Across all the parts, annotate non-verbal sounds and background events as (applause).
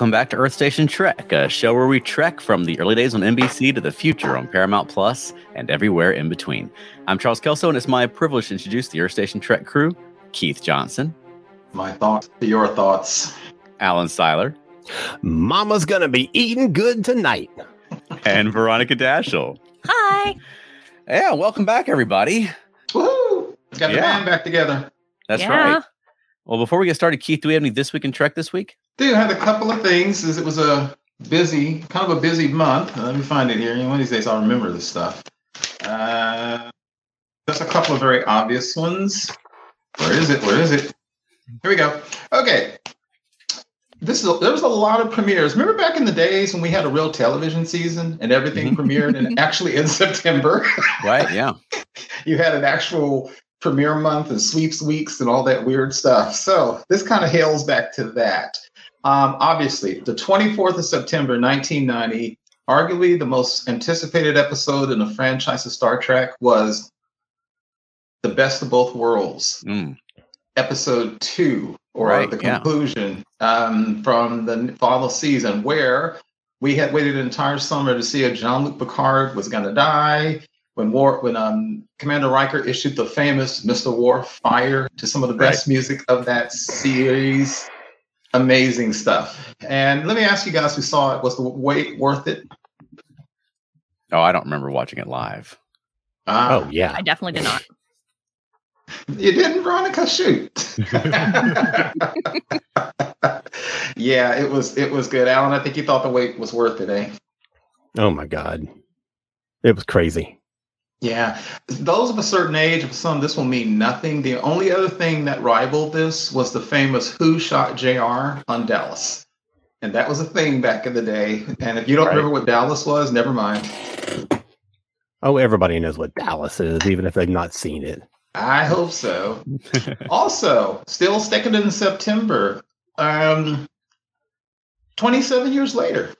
Welcome back to Earth Station Trek, a show where we trek from the early days on NBC to the future on Paramount Plus and everywhere in between. I'm Charles Kelso, and it's my privilege to introduce the Earth Station Trek crew Keith Johnson, My thoughts, to your thoughts. Alan Seiler, Mama's gonna be eating good tonight. and Veronica Dashel. Hi. Yeah, welcome back, everybody. Woohoo! Got the Yeah. band back together. That's Yeah. right. Well, before we get started, Keith, do we have any This Week in Trek this week? Dude, had a couple of things. As it was a busy, kind of a busy month. Uh, Let me find it here. One of these days, I'll remember this stuff. Uh, just a couple of very obvious ones. Where is it? Where is it? Here we go. Okay. This is there was a lot of premieres. Remember back in the days when we had a real television season and everything premiered and (laughs) actually in September. Right? Yeah. (laughs) you had an actual premiere month and sweeps weeks and all that weird stuff. So this kind of hails back to that. Um, obviously, the 24th of September, 1990, arguably the most anticipated episode in the franchise of Star Trek was The Best of Both Worlds, Mm. episode two, or Right, the yeah. conclusion um, from the final season, where we had waited an entire summer to see if Jean-Luc Picard was going to die. When War, when um, Commander Riker issued the famous "Mr. Worf Fire" to some of the best music of that series, amazing stuff. And let me ask you guys who saw it: Was the wait worth it? Oh, I don't remember watching it live. Ah, Oh yeah. I definitely did not. (laughs) You didn't, Veronica? Shoot. (laughs) yeah, it was it was good, Alan. I think you thought the wait was worth it, eh? Oh my god. It was crazy. Yeah, those of a certain age, for some, this will mean nothing. The only other thing that rivaled this was the famous "Who Shot J.R." on Dallas, and that was a thing back in the day. And if you don't Right. remember what Dallas was, never mind. Oh, everybody knows what Dallas is, even if they've not seen it. I hope so. (laughs) also, still sticking in September. Um, 27 years later,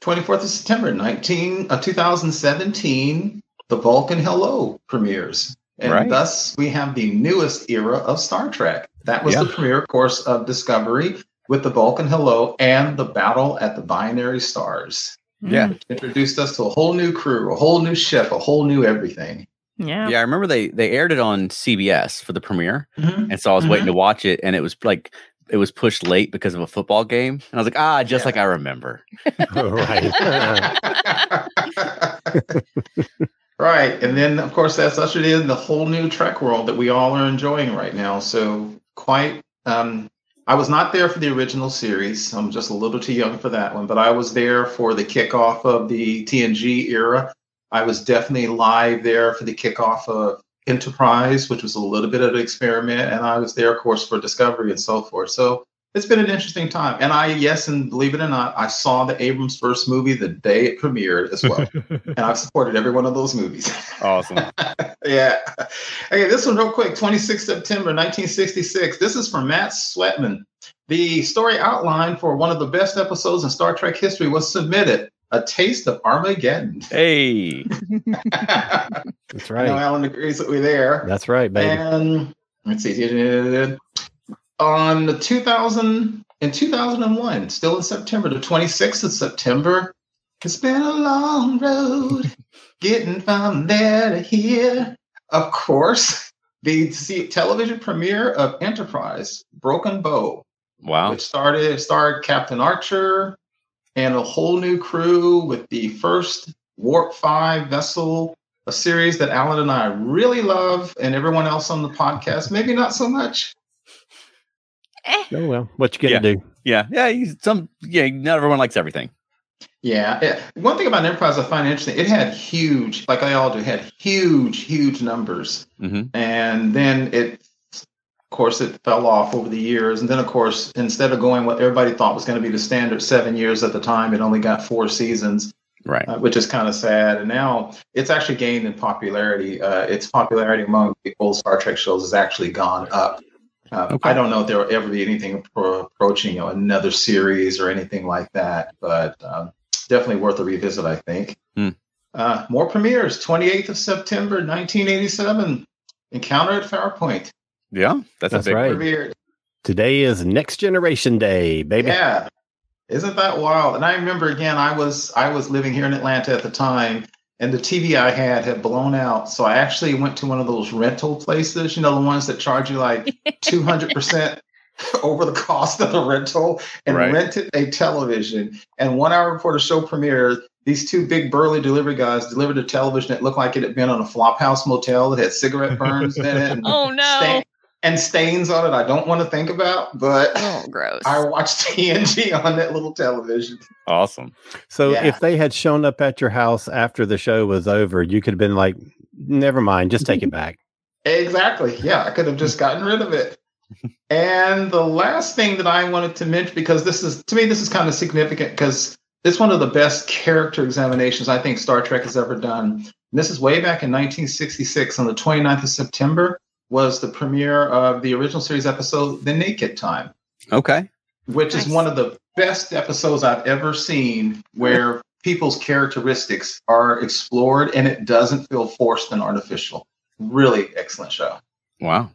24th of September, 19, uh, 2017, the Vulcan Hello premieres. And Right. thus, we have the newest era of Star Trek. That was Yeah. the premiere, of course, of Discovery with the Vulcan Hello and the battle at the binary stars. Yeah. Mm, Introduced us to a whole new crew, a whole new ship, a whole new everything. Yeah. Yeah, I remember they they aired it on CBS for the premiere, Mhm. and so I was waiting Mhm. to watch it, and it was like it was pushed late because of a football game, and I was like, ah, just Yeah. like I remember. (laughs) (laughs) right. (laughs) right. And then, of course, that's ushered in the whole new Trek world that we all are enjoying right now. So, quite, um, I was not there for the original series. I'm just a little too young for that one, but I was there for the kickoff of the TNG era. I was definitely live there for the kickoff of Enterprise, which was a little bit of an experiment. And I was there, of course, for Discovery and so forth. So, it's been an interesting time. And I, yes, and believe it or not, I saw the Abrams first movie the day it premiered as well. (laughs) and I've supported every one of those movies. Awesome. (laughs) yeah. Okay, this one real quick 26 September 1966. This is from Matt Sweatman. The story outline for one of the best episodes in Star Trek history was submitted A Taste of Armageddon. hey, (laughs) That's I know right. Alan agrees with me there. That's right, baby. And let's see. On the 2000 in 2001, still in September, the 26th of September, it's been a long road getting from there to here. Of course, the television premiere of Enterprise, Broken Bow, wow, which started starred Captain Archer and a whole new crew with the first Warp 5 vessel, a series that Alan and I really love, and everyone else on the podcast, maybe not so much. Eh. Oh well, what you gonna do? yeah, yeah. you- Some yeah, not everyone likes everything. Yeah. yeah. One thing about Enterprise I find interesting, it had huge, like they all do, had huge, huge numbers. hmm And then it, of course, it fell off over the years. And then, of course, instead of going what everybody thought was going to be the standard seven years at the time, it only got four seasons. Right. uh, which is kind of sad. And now it's actually gained in popularity. Uh, its popularity among the old Star Trek shows has actually gone up. Uh, Okay. I don't know if there will ever be anything pro- approaching you know, another series or anything like that, but um, definitely worth a revisit, I think. Hmm. Uh, more premieres 28th of September, 1987. Encounter at Farpoint. Yeah. That's, That's a big right. Premiered. Today is Next Generation Day, baby. Yeah. Isn't that wild? And I remember again, I was I was living here in Atlanta at the time, and the TV I had had blown out. So I actually went to one of those rental places, you know, the ones that charge you like (laughs) two hundred percent over the cost of the rental, and Right. rented a television. And one hour before the show premiered, these two big burly delivery guys delivered a television that looked like it had been on a flophouse motel that had cigarette burns in it. (laughs) And Oh no. stain- and stains on it I don't want to think about, but Oh, gross. I watched (laughs) TNG on that little television. Awesome. So Yeah. if they had shown up at your house after the show was over, you could have been like, never mind, just take it back. (laughs) Exactly. Yeah, I could have just gotten rid of it. (laughs) And the last thing that I wanted to mention, because this is to me, this is kind of significant because it's one of the best character examinations I think Star Trek has ever done. And this is way back in 1966 on the 29th of September was the premiere of the original series episode The Naked Time. Okay. which Nice. is one of the best episodes I've ever seen where people's characteristics are explored and it doesn't feel forced and artificial. Really excellent show. Wow.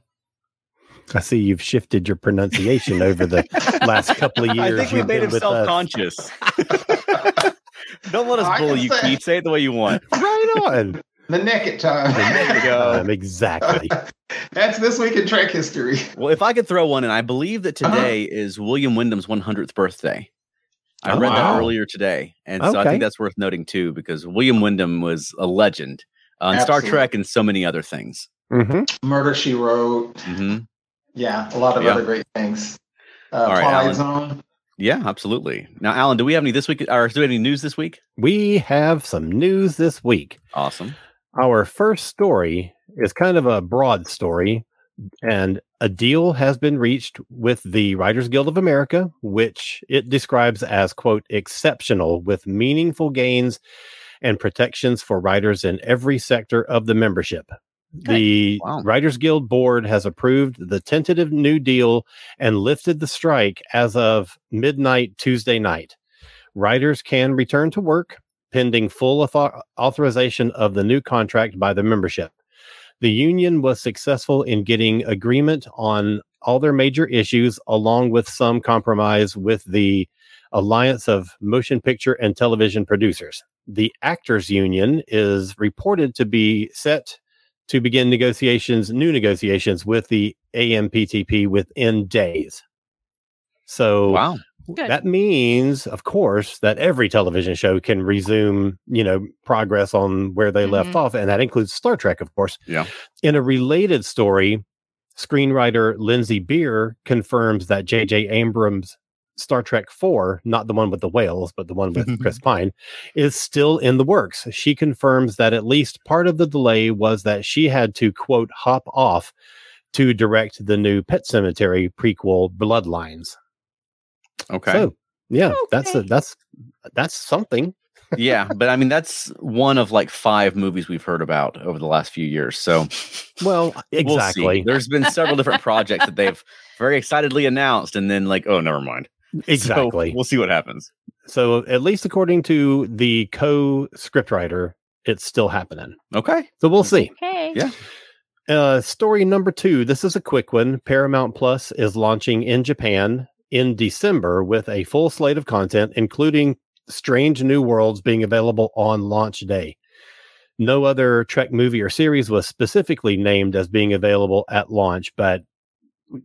I see you've shifted your pronunciation over the (laughs) last couple of years. I think we you've made been him self conscious. (laughs) (laughs) Don't let us I bully you, say- Keith. Say it the way you want. Right on. The Naked Time. There you go. Um, exactly. (laughs) That's this week in Trek history. Well, if I could throw one in, I believe that Uh-huh. today is William Windom's 100th birthday. I Oh, read that earlier today. And so I think that's worth noting too, because William Windom was a legend on Star Trek and so many other things. hmm Murder She Wrote. hmm Yeah, a lot of Yeah. other great things. Uh, All right, Alan. Zone. Yeah, absolutely. Now, Alan, do we have any this week, or do we have any news this week? We have some news this week. Awesome. Our first story is kind of a broad story, and a deal has been reached with the Writers Guild of America, which it describes as, quote, exceptional with meaningful gains and protections for writers in every sector of the membership. The Wow. Writers Guild board has approved the tentative new deal and lifted the strike as of midnight Tuesday night. Writers can return to work pending full author- authorization of the new contract by the membership. The union was successful in getting agreement on all their major issues, along with some compromise with the Alliance of Motion Picture and Television Producers. The Actors Union is reported to be set to begin negotiations, new negotiations with the AMPTP within days. So Wow. Good. that means, of course, that every television show can resume, you know, progress on where they left Mhm. off, and that includes Star Trek, of course. Yeah. In a related story, screenwriter Lindsey Beer confirms that J.J. Abrams' Star Trek Four, not the one with the whales, but the one with Chris (laughs) Pine, is still in the works. She confirms that at least part of the delay was that she had to quote hop off to direct the new Pet Sematary prequel, Bloodlines. Okay. So yeah, that's a, that's that's something. yeah, but I mean that's one of like five movies we've heard about over the last few years. So Well, we'll exactly, There's been several different projects that they've very excitedly announced, and then like, oh, never mind. (laughs) So exactly. we'll see what happens. So, at least according to the co-scriptwriter, it's still happening. Okay. So we'll see. Okay. Yeah. Uh, story number two. This is a quick one. Paramount Plus is launching in Japan in December with a full slate of content, including Strange New Worlds being available on launch day. No other Trek movie or series was specifically named as being available at launch, but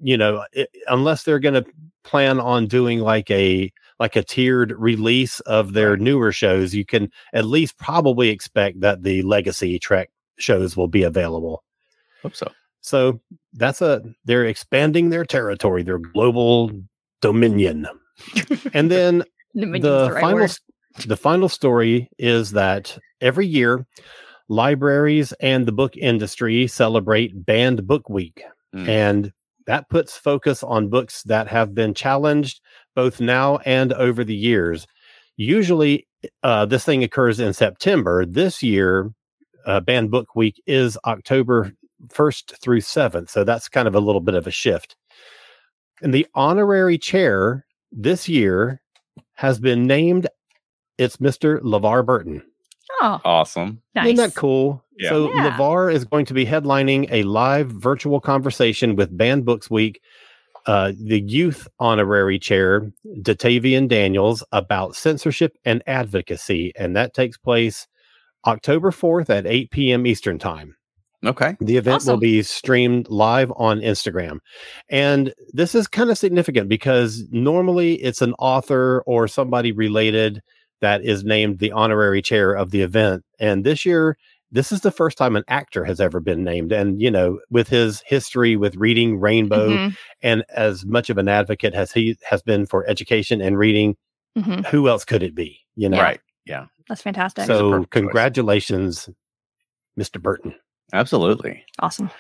you know, i unless they're going to plan on doing like a like a tiered release of their newer shows, you can at least probably expect that the legacy Trek shows will be available. Hope so. So that's a they're expanding their territory, their global dominion. (laughs) and then Dominion's the the right final word. the final story is that every year libraries and the book industry celebrate banned book week Mm. and that puts focus on books that have been challenged both now and over the years Usually, uh, this thing occurs in September. This year, uh, Banned Book Week is October 1st through 7th. So that's kind of a little bit of a shift. And the honorary chair this year has been named, it's Mr. LeVar Burton. Oh, Awesome. nice. Isn't that cool? Yeah. So Yeah. LeVar is going to be headlining a live virtual conversation with Banned Books Week, uh, the youth honorary chair, Da'Taeveyon Daniels, about censorship and advocacy. And that takes place October 4th at 8 p.m. Eastern Time. Okay. The event will be streamed live on Instagram. And this is kind of significant because normally it's an author or somebody related that is named the honorary chair of the event. And this year, this is the first time an actor has ever been named. And, you know, with his history with reading Rainbow Mhm, and as much of an advocate as he has been for education and reading, mhm. who else could it be? You know, Right. Yeah. That's fantastic. so perfect choice. congratulations, Mr. Burton. Absolutely. awesome.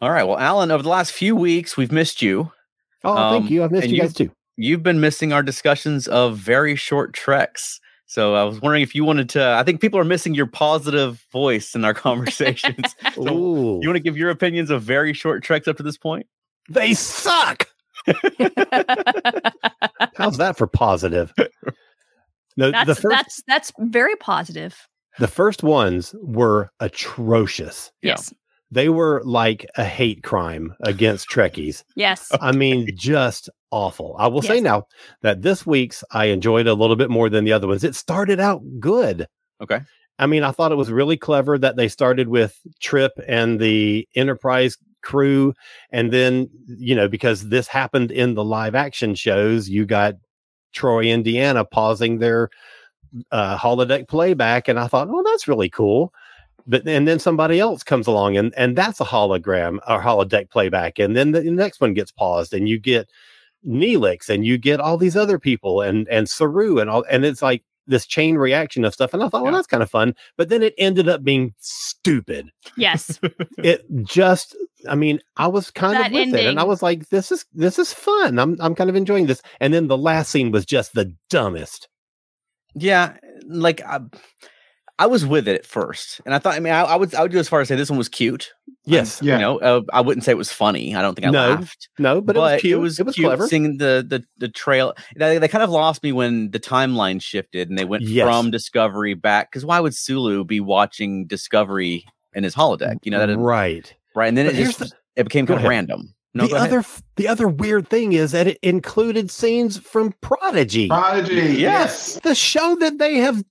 All right. Well, Alan, over the last few weeks, we've missed you. Oh, Um, thank you. I've missed you you- guys too. You've been missing our discussions of very short treks. So I was wondering if you wanted to. I think people are missing your positive voice in our (laughs) conversations. so Ooh, you want to give your opinions of very short treks up to this point? they suck. (laughs) How's that for positive? (laughs) No, that's the first that's that's very positive. The first ones were atrocious. Yeah. Yes. They were like a hate crime against Trekkies. Yes. I mean, just awful. I will say now that this week's I enjoyed a little bit more than the other ones. It started out good. Okay. I mean, I thought it was really clever that they started with Trip and the Enterprise crew. And then, you know, because this happened in the live action shows, you got Troi, Indiana pausing their uh, holodeck playback. And I thought, oh, that's really cool. But and then somebody else comes along and and that's a hologram or holodeck playback. And then the, the next one gets paused and you get Neelix and you get all these other people and and Saru and all and it's like this chain reaction of stuff. And I thought, well, that's kind of fun. But then it ended up being stupid. Yes. (laughs) It just, I mean, I was kind That of with it, and I was like, this is this is fun. I'm I'm kind of enjoying this. And then the last scene was just the dumbest. Yeah, like I, I was with it at first, and I thought. I mean, I, I would I would go as far as say this one was cute. Yes. Yeah. You know, uh, I wouldn't say it was funny. I don't think I No, laughed. No, but, it was cute. It was, cute clever. Seeing the the the trail, they, they kind of lost me when the timeline shifted and they went Yes. from Discovery back. Because why would Sulu be watching Discovery in his holodeck? You know that right. right? And then But it just it became kind of random. No, the go ahead. other the other weird thing is that it included scenes from Prodigy, Prodigy. Yes. the show that they have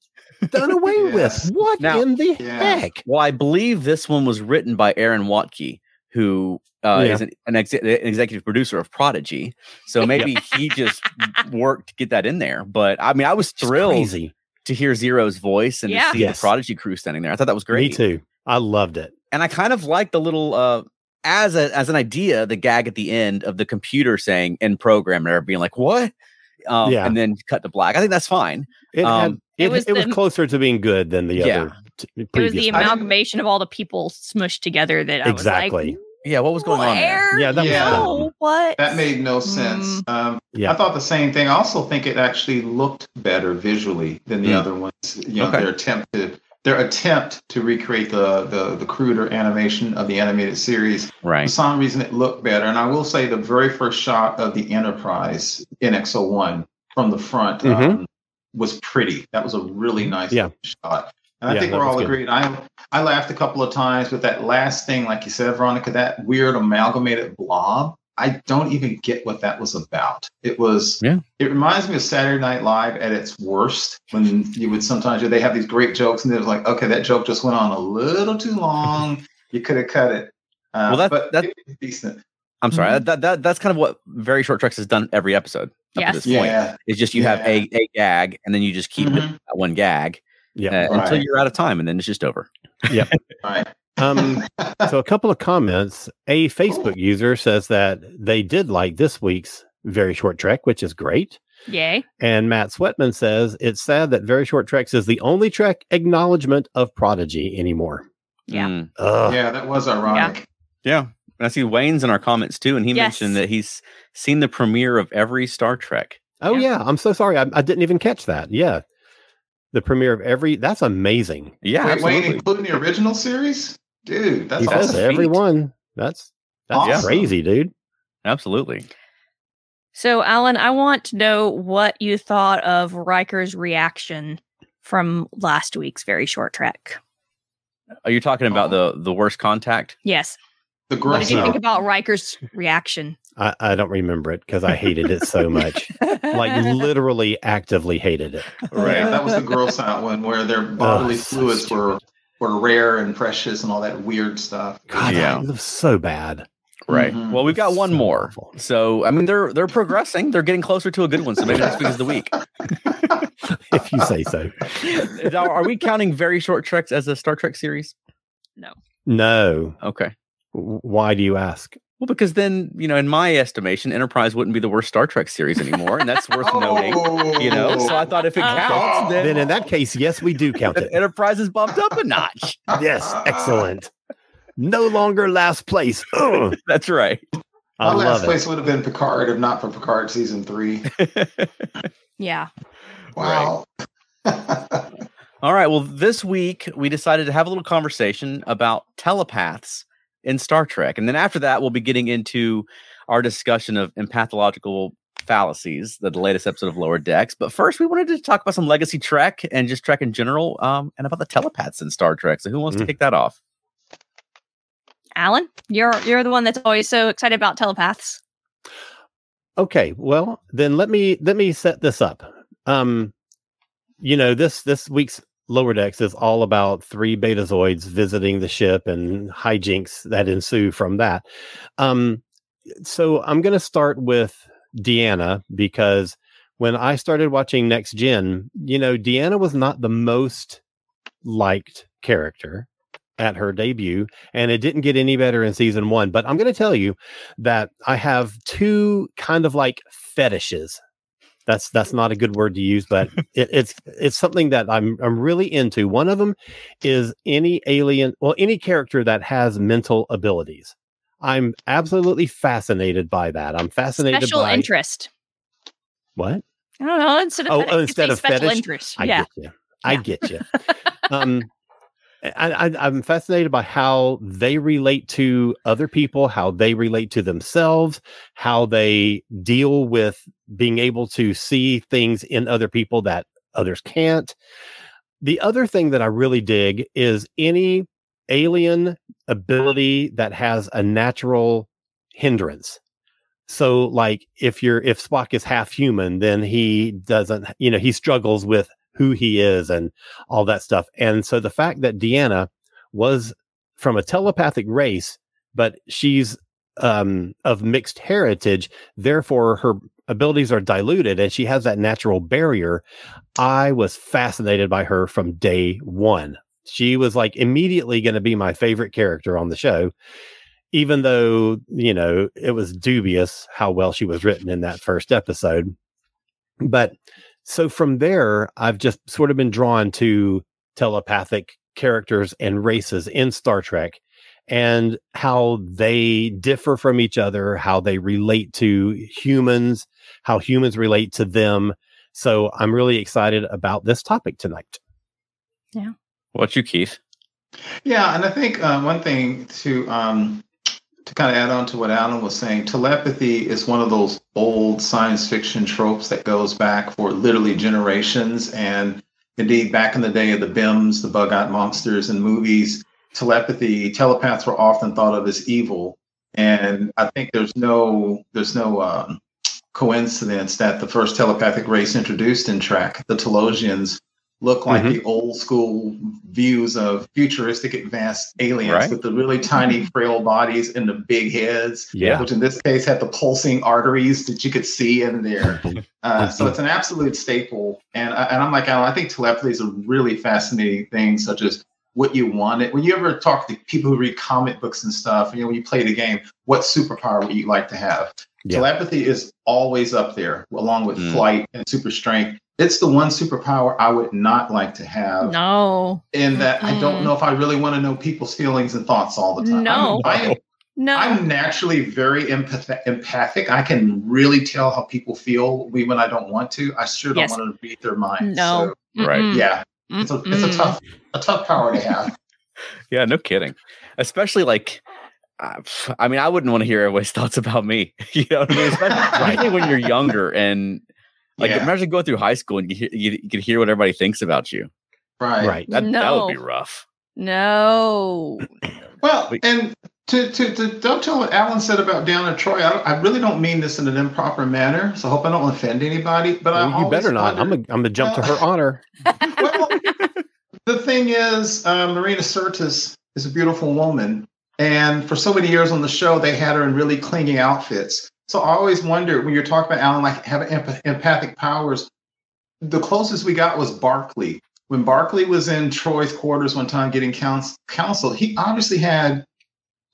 done away (laughs) Yes. with. What Now- in the Yeah. heck? Well, I believe this one was written by Aaron Waltke, who uh, Yeah. is an, an, exe- an executive producer of Prodigy. So (laughs) maybe he just worked to get that in there. But I mean, I was thrilled to hear Zero's voice and Yeah. to see Yes. the Prodigy crew standing there. I thought that was great. Me too. I loved it. And I kind of like the little uh, as a as an idea, the gag at the end of the computer saying in program there being like, what? Um, Yeah. and then cut to black. I think that's fine. It Um, had it, It it was was, the- closer to being good than the Yeah. other t- It was the amalgamation of all the people smushed together that I Exactly. was like, Yeah, what was going on there? Yeah, that was no, what? That made no sense. Um, Yeah. I thought the same thing. I also think it actually looked better visually than the Mm. other ones. You know, Okay. their attempt to their attempt to recreate the, the the cruder animation of the animated series. Right. For some reason, it looked better. And I will say, the very first shot of the Enterprise NX-01 from the front Mhm. um, was pretty. That was a really nice Yeah. shot. And I Yeah, think we're all agreed. I I laughed a couple of times with that last thing, like you said, Veronica, that weird amalgamated blob. I don't even get what that was about. It was Yeah. it reminds me of Saturday Night Live at its worst when you would sometimes they have these great jokes and it was like, okay, that joke just went on a little too long. you could have cut it. Uh, Well, that- but that- decent. I'm sorry. Mhm. That, that that's kind of what Very Short Treks has done every episode up to this point. Yeah. It's just you have a, a gag and then you just keep it Mhm. at one gag Yeah. uh, until you're out of time and then it's just over. (laughs) Right. Um, so a couple of comments. A Facebook user says that they did like this week's very short trek, which is great. Yay. And Matt Sweatman says it's sad that very short treks is the only trek acknowledgement of Prodigy anymore. Yeah. Mm. Yeah, that was ironic. Yeah. And I see Wayne's in our comments too, and he Yes. mentioned that he's seen the premiere of every Star Trek. Oh Yeah. yeah, I'm so sorry. I, I didn't even catch that. Yeah, the premiere of every. That's amazing. Yeah, Wait, wait, absolutely. including the original series, dude. That's he That's says awesome. everyone. That's that's Awesome. crazy, dude. Absolutely. So, Alan, I want to know what you thought of Riker's reaction from last week's very short trek. Are you talking about Oh. the the worst contact? Yes. The gross. What did you think about Riker's reaction? I, I don't remember it because I hated it so much. like (laughs) literally, actively hated it. Yeah, that was the gross out one where their bodily so fluids were stupid. were rare and precious and all that weird stuff. God, Yeah. that was so bad. Right. Mhm. Well, we've got one So more. awful. So, I mean, they're they're progressing. They're getting closer to a good one. So maybe next week is the week. (laughs) if you say so. (laughs) Now, Are we counting very short treks as a Star Trek series? No. No. Okay. Why do you ask? Well, because then you know, in my estimation, Enterprise wouldn't be the worst Star Trek series anymore, and that's worth (laughs) oh. noting. You know, so I thought if it Oh. counts, (laughs) then, Then in that case, yes, we do count it. Enterprise is bumped up a notch. (laughs) Yes, excellent. No longer last place. Ugh, That's right. I My last love place it. would have been Picard if not for Picard season three. Yeah. Wow. All right. Well, this week we decided to have a little conversation about telepaths in Star Trek. And then after that, we'll be getting into our discussion of empathological fallacies, the latest episode of Lower Decks. But first, we wanted to talk about some legacy Trek and just Trek in general um, and about the telepaths in Star Trek. So, who wants to Mm. kick that off? Alan, you're you're the one that's always so excited about telepaths. Okay, well then let me let me set this up. Um, you know this this week's lower decks is all about three betazoids visiting the ship and hijinks that ensue from that. Um, so I'm going to start with Deanna because when I started watching Next Gen, you know Deanna was not the most liked character at her debut and it didn't get any better in season one. But I'm going to tell you that I have two kind of like fetishes. That's that's not a good word to use, but it, it's it's something that I'm I'm really into. One of them is any alien, well, any character that has mental abilities. I'm absolutely fascinated by that. I'm fascinated by Special by interest. what? I don't know. Instead of Oh, fetish, oh, instead of special fetish? interest. I yeah. get you. I Yeah. get you. (laughs) um, I, I'm fascinated by how they relate to other people, how they relate to themselves, how they deal with being able to see things in other people that others can't. The other thing that I really dig is any alien ability that has a natural hindrance. So like if you're if Spock is half human, then he doesn't, you know, he struggles with who he is and all that stuff. And so the fact that Deanna was from a telepathic race, but she's um of mixed heritage, therefore her abilities are diluted and she has that natural barrier. I was fascinated by her from day one. She was like immediately going to be my favorite character on the show even though you know it was dubious how well she was written in that first episode but so from there i've just sort of been drawn to telepathic characters and races in star trek and how they differ from each other how they relate to humans how humans relate to them so i'm really excited about this topic tonight Yeah. What you, Keith? Yeah, and I think uh, one thing to um, to kind of add on to what Alan was saying, telepathy is one of those old science fiction tropes that goes back for literally generations. And indeed, back in the day of the BIMs, the bug-eyed monsters in movies, telepathy, telepaths were often thought of as evil. And I think there's no there's no um, coincidence that the first telepathic race introduced in Trek, the Talosians, look like Mhm. the old school views of futuristic advanced aliens Right. with the really tiny, frail bodies and the big heads, Yeah. which in this case had the pulsing arteries that you could see in there. (laughs) Uh, so it's an absolute staple. And, I- and I'm like, Alan, I think telepathy is a really fascinating thing, such as what you wanted. When you ever talk to people who read comic books and stuff, you know, when you play the game, what superpower would you like to have? Yeah. Telepathy is always up there, along with Mm. flight and super strength. It's the one superpower I would not like to have. No. In that I don't know if I really want to know people's feelings and thoughts all the time. No. I, I, No. I'm naturally very empath- empathic. I can really tell how people feel even when I don't want to. I sure don't Yes. want to read their minds. No. Right. Mm-mm. Yeah, it's a it's a tough a tough power to have. (laughs) Yeah, no kidding. Especially like, uh, I mean, I wouldn't want to hear everybody's (laughs) thoughts about me. (laughs) You know what I mean? Especially, especially when you're younger and like yeah, imagine going through high school and you, hear, you, you can hear what everybody thinks about you. right. Right. That, that would be rough. No. Well, Wait. and to to to dovetail what Alan said about Down Troi, I, don't, I really don't mean this in an improper manner. So I hope I don't offend anybody. But I you better not. I'm wondered- a, I'm gonna jump to her (laughs) honor. well, the thing is, uh, Marina Sirtis is a beautiful woman, and for so many years on the show, they had her in really clinging outfits. So I always wonder when you're talking about Alan, like having empath- empathic powers. The closest we got was Barkley. When Barkley was in Troi's quarters one time getting couns- counsel, he obviously had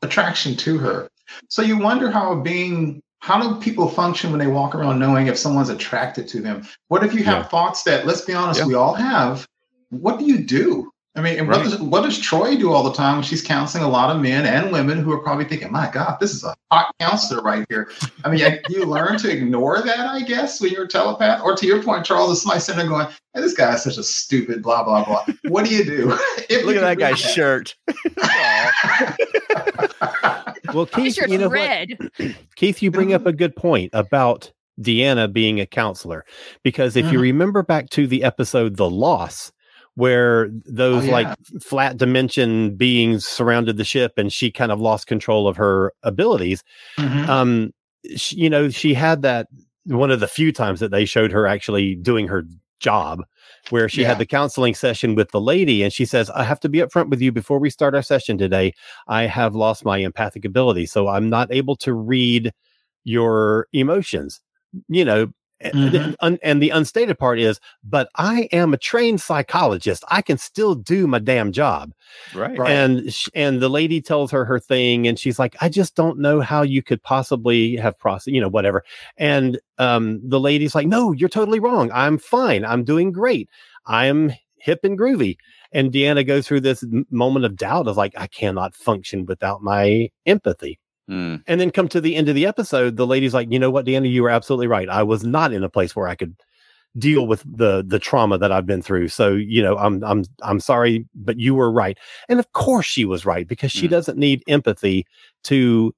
attraction to her. So you wonder how being how do people function when they walk around knowing if someone's attracted to them? What if you have Yeah. thoughts that, let's be honest, Yeah. we all have? What do you do? I mean, and what, does, what does Troi do all the time when she's counseling a lot of men and women who are probably thinking, my God, this is a hot counselor right here. I mean, I- you learn to ignore that, I guess, when you're a telepath. Or to your point, Charles, is somebody sitting there going, hey, this guy is such a stupid, blah, blah, blah. What do you do? (laughs) If Look you at that guy's read shirt. (laughs) Well, Keith, you know what? (clears throat) Keith, you bring up a good point about Deanna being a counselor because if you Mhm. remember back to the episode The Loss, where those Oh, yeah. like flat dimension beings surrounded the ship and she kind of lost control of her abilities, Mhm. um, she, you know, she had that one of the few times that they showed her actually doing her job where she Yeah. had the counseling session with the lady and she says i have to be upfront with you before we start our session today i have lost my empathic ability so i'm not able to read your emotions you know a- Mhm. un- and the unstated part is but i am a trained psychologist. I can still do my damn job. Right. Right. and and the lady tells her her thing and she's like i just don't know how you could possibly have process you know whatever. And um the lady's like no you're totally wrong. I'm fine. I'm doing great. I'm hip and groovy. And deanna goes through this moment of doubt of like i cannot function without my empathy Mm, and then come to the end of the episode the lady's like you know what deanna? You were absolutely right. I was not in a place where i could deal with the the trauma that i've been through. So you know i'm i'm i'm sorry but you were right. And of course she was right because she Mm. doesn't need empathy to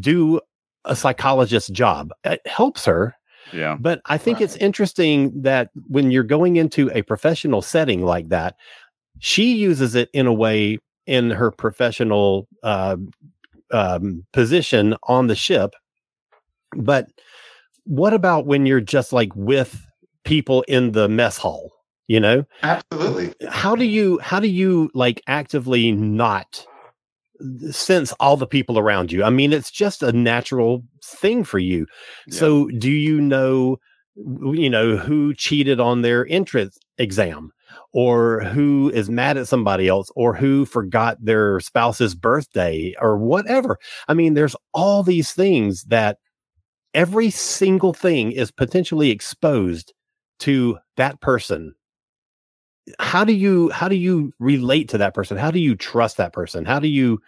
do a psychologist's job. It helps her yeah. but i think it's interesting that when you're going into a professional setting like that she uses it in a way in her professional uh, um, position on the ship. But what about when you're just like with people in the mess hall you know? Absolutely. how do you how do you like actively not sense all the people around you? I mean it's just a natural thing for you. Yeah. so do you know you know who cheated on their entrance exam or who is mad at somebody else or who forgot their spouse's birthday or whatever. I mean there's all these things that every single thing is potentially exposed to that person. How do you how do you relate to that person? How do you trust that person? How do you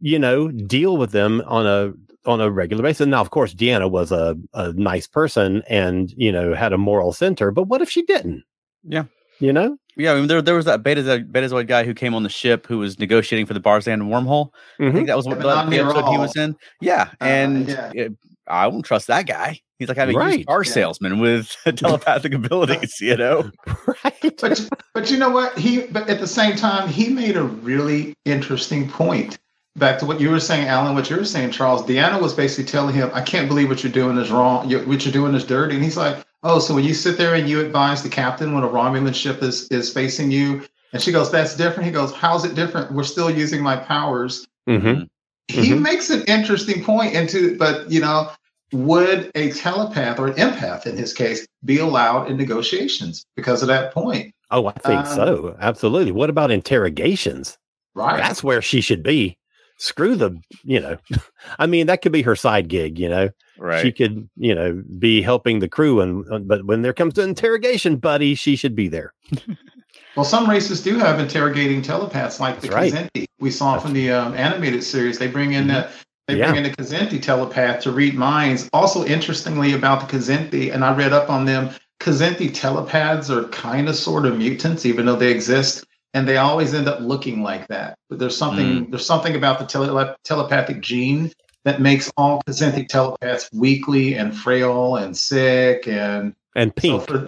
you know deal with them on a on a regular basis? Now of course deanna was a, a nice person and you know had a moral center but what if she didn't? Yeah. You know Yeah, I mean, there, there was that Betazoid, Betazoid guy who came on the ship who was negotiating for the Barzan wormhole. I Mhm. think that was what Yeah, the, but not the episode he was in. Yeah, Uh, and yeah. it- I won't trust that guy. He's like having a Right. used car Yeah. salesman with (laughs) telepathic abilities, you know? (laughs) right but but you know what he but at the same time he made a really interesting point back to what you were saying alan what you were saying charles deanna was basically telling him i can't believe what you're doing is wrong. What you're doing is dirty. And he's like oh so when you sit there and you advise the captain when a romulan ship is is facing you? And she goes that's different. He goes how's it different? We're still using my powers. Mhm. he Mhm. makes an interesting point into but you know would a telepath or an empath in his case be allowed in negotiations because of that point? Oh i think Um, so. Absolutely. What about interrogations? Right. That's where she should be screw the you know (laughs) i mean that could be her side gig you know Right. she could you know be helping the crew and uh, but when there comes to interrogation buddy she should be there (laughs) Well, some races do have interrogating telepaths, like the That's Kazenti we saw from the um, animated series. They bring in the they Yeah. bring in the Kazenti telepath to read minds. Also, interestingly about the Kazenti, and I read up on them. Kazenti telepaths are kind of sort of mutants, even though they exist, and they always end up looking like that. But there's something there's something about the tele- telepathic gene that makes all Kazenti telepaths weakly and frail and sick and And so pink. for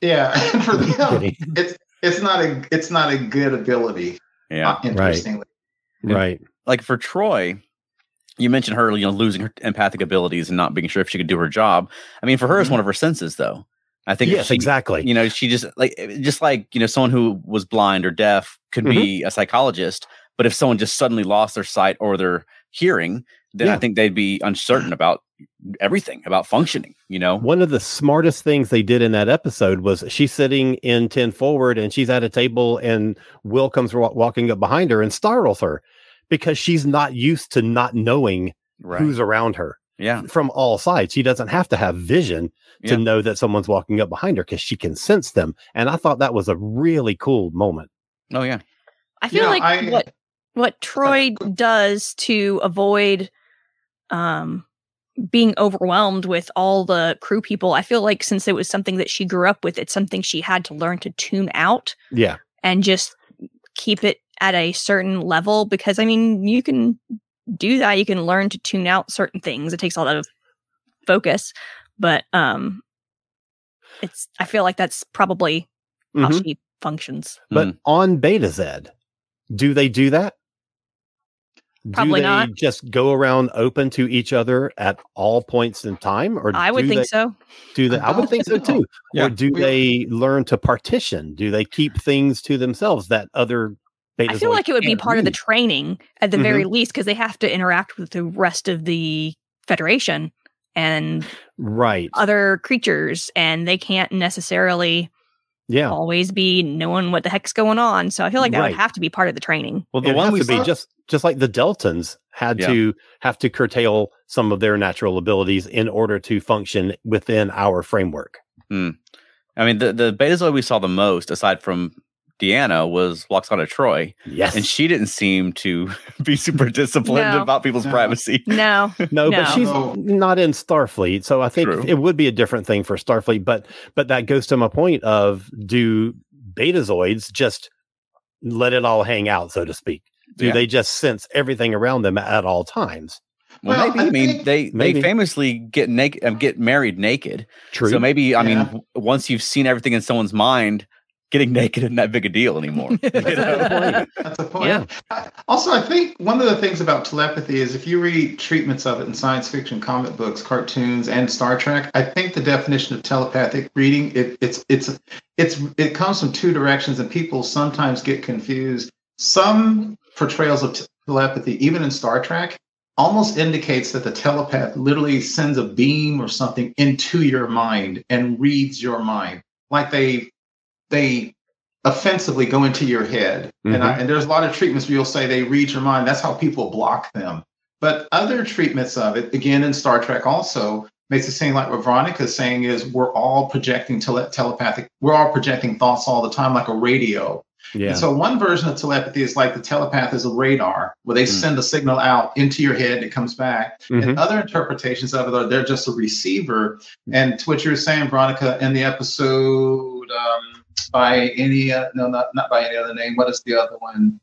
yeah, (laughs) and for (laughs) them, it's it's not a it's not a good ability. Yeah. uh, interestingly. right. like for Troi, you mentioned her, you know, losing her empathic abilities and not being sure if she could do her job. I mean, for her, it's Mhm. one of her senses, though. I think Yes, she, exactly. You know, she just like eh, just like you know, someone who was blind or deaf could mm-hmm. be a psychologist, but if someone just suddenly lost their sight or their hearing, then I think they'd be uncertain about everything about functioning. You know, One of the smartest things they did in that episode was she's sitting in 10 forward and she's at a table and Will comes wa- walking up behind her and startles her because she's not used to not knowing right? who's around her yeah, from all sides. She doesn't have to have vision to know that someone's walking up behind her because she can sense them. And I thought that was a really cool moment. oh yeah, I feel Yeah, like I- what what Troi does to avoid um being overwhelmed with all the crew people, I feel like since it was something that she grew up with, it's something she had to learn to tune out Yeah. and just keep it at a certain level because I mean, you can do that. You can learn to tune out certain things. It takes a lot of focus, but um it's I feel like that's probably how Mhm. she functions. But Mhm. on Betazed, do they do that? Probably do they not. just go around open to each other at all points in time, or I would do think they, so. Do they? I would think so too. (laughs) Yeah. Or do We- they learn to partition? Do they keep things to themselves that other? I feel like it would be can't part of the training at the very least because they have to interact with the rest of the Federation and right. other creatures, and they can't necessarily Yeah. always be knowing what the heck's going on. So I feel like that Right. would have to be part of the training. well, the It one has we to be just just like the Deltans had Yeah. to have to curtail some of their natural abilities in order to function within our framework. Hmm. I mean, the the Betazoid we saw the most, aside from Deanna, was Lwaxana Troi, Yes. and she didn't seem to (laughs) be super disciplined No. about people's No. privacy. (laughs) No, No, (laughs) No. but she's not in Starfleet, so I think True. it would be a different thing for Starfleet. But but that goes to my point of do Betazoids just let it all hang out, so to speak? Do Yeah. they just sense everything around them at all times? Well, Well, maybe. I I mean, think- they Maybe. they famously get naked, um, get married naked. True. So maybe I mean, Yeah. w- once you've seen everything in someone's mind, getting naked isn't that big a deal anymore. (laughs) you know? That's a point. (laughs) Yeah. I- Also, I think one of the things about telepathy is if you read treatments of it in science fiction, comic books, cartoons, and Star Trek, I think the definition of telepathic reading it, it's it's it's it comes from two directions, and people sometimes get confused. Some portrayals of telepathy, even in Star Trek, almost indicates that the telepath literally sends a beam or something into your mind and reads your mind, like they they offensively go into your head. And, I, and there's a lot of treatments where you'll say they read your mind. That's how people block them. But other treatments of it, again in Star Trek, also makes it seem like what Veronica's saying is we're all projecting tele- telepathic, we're all projecting thoughts all the time, like a radio. yeah. And so one version of telepathy is like the telepath is a radar where they Mm. send a signal out into your head and it comes back. Mhm. And other interpretations of it are they're just a receiver. And to what you were saying, Veronica, in the episode um, by any uh, no not not by any other name. What is the other one?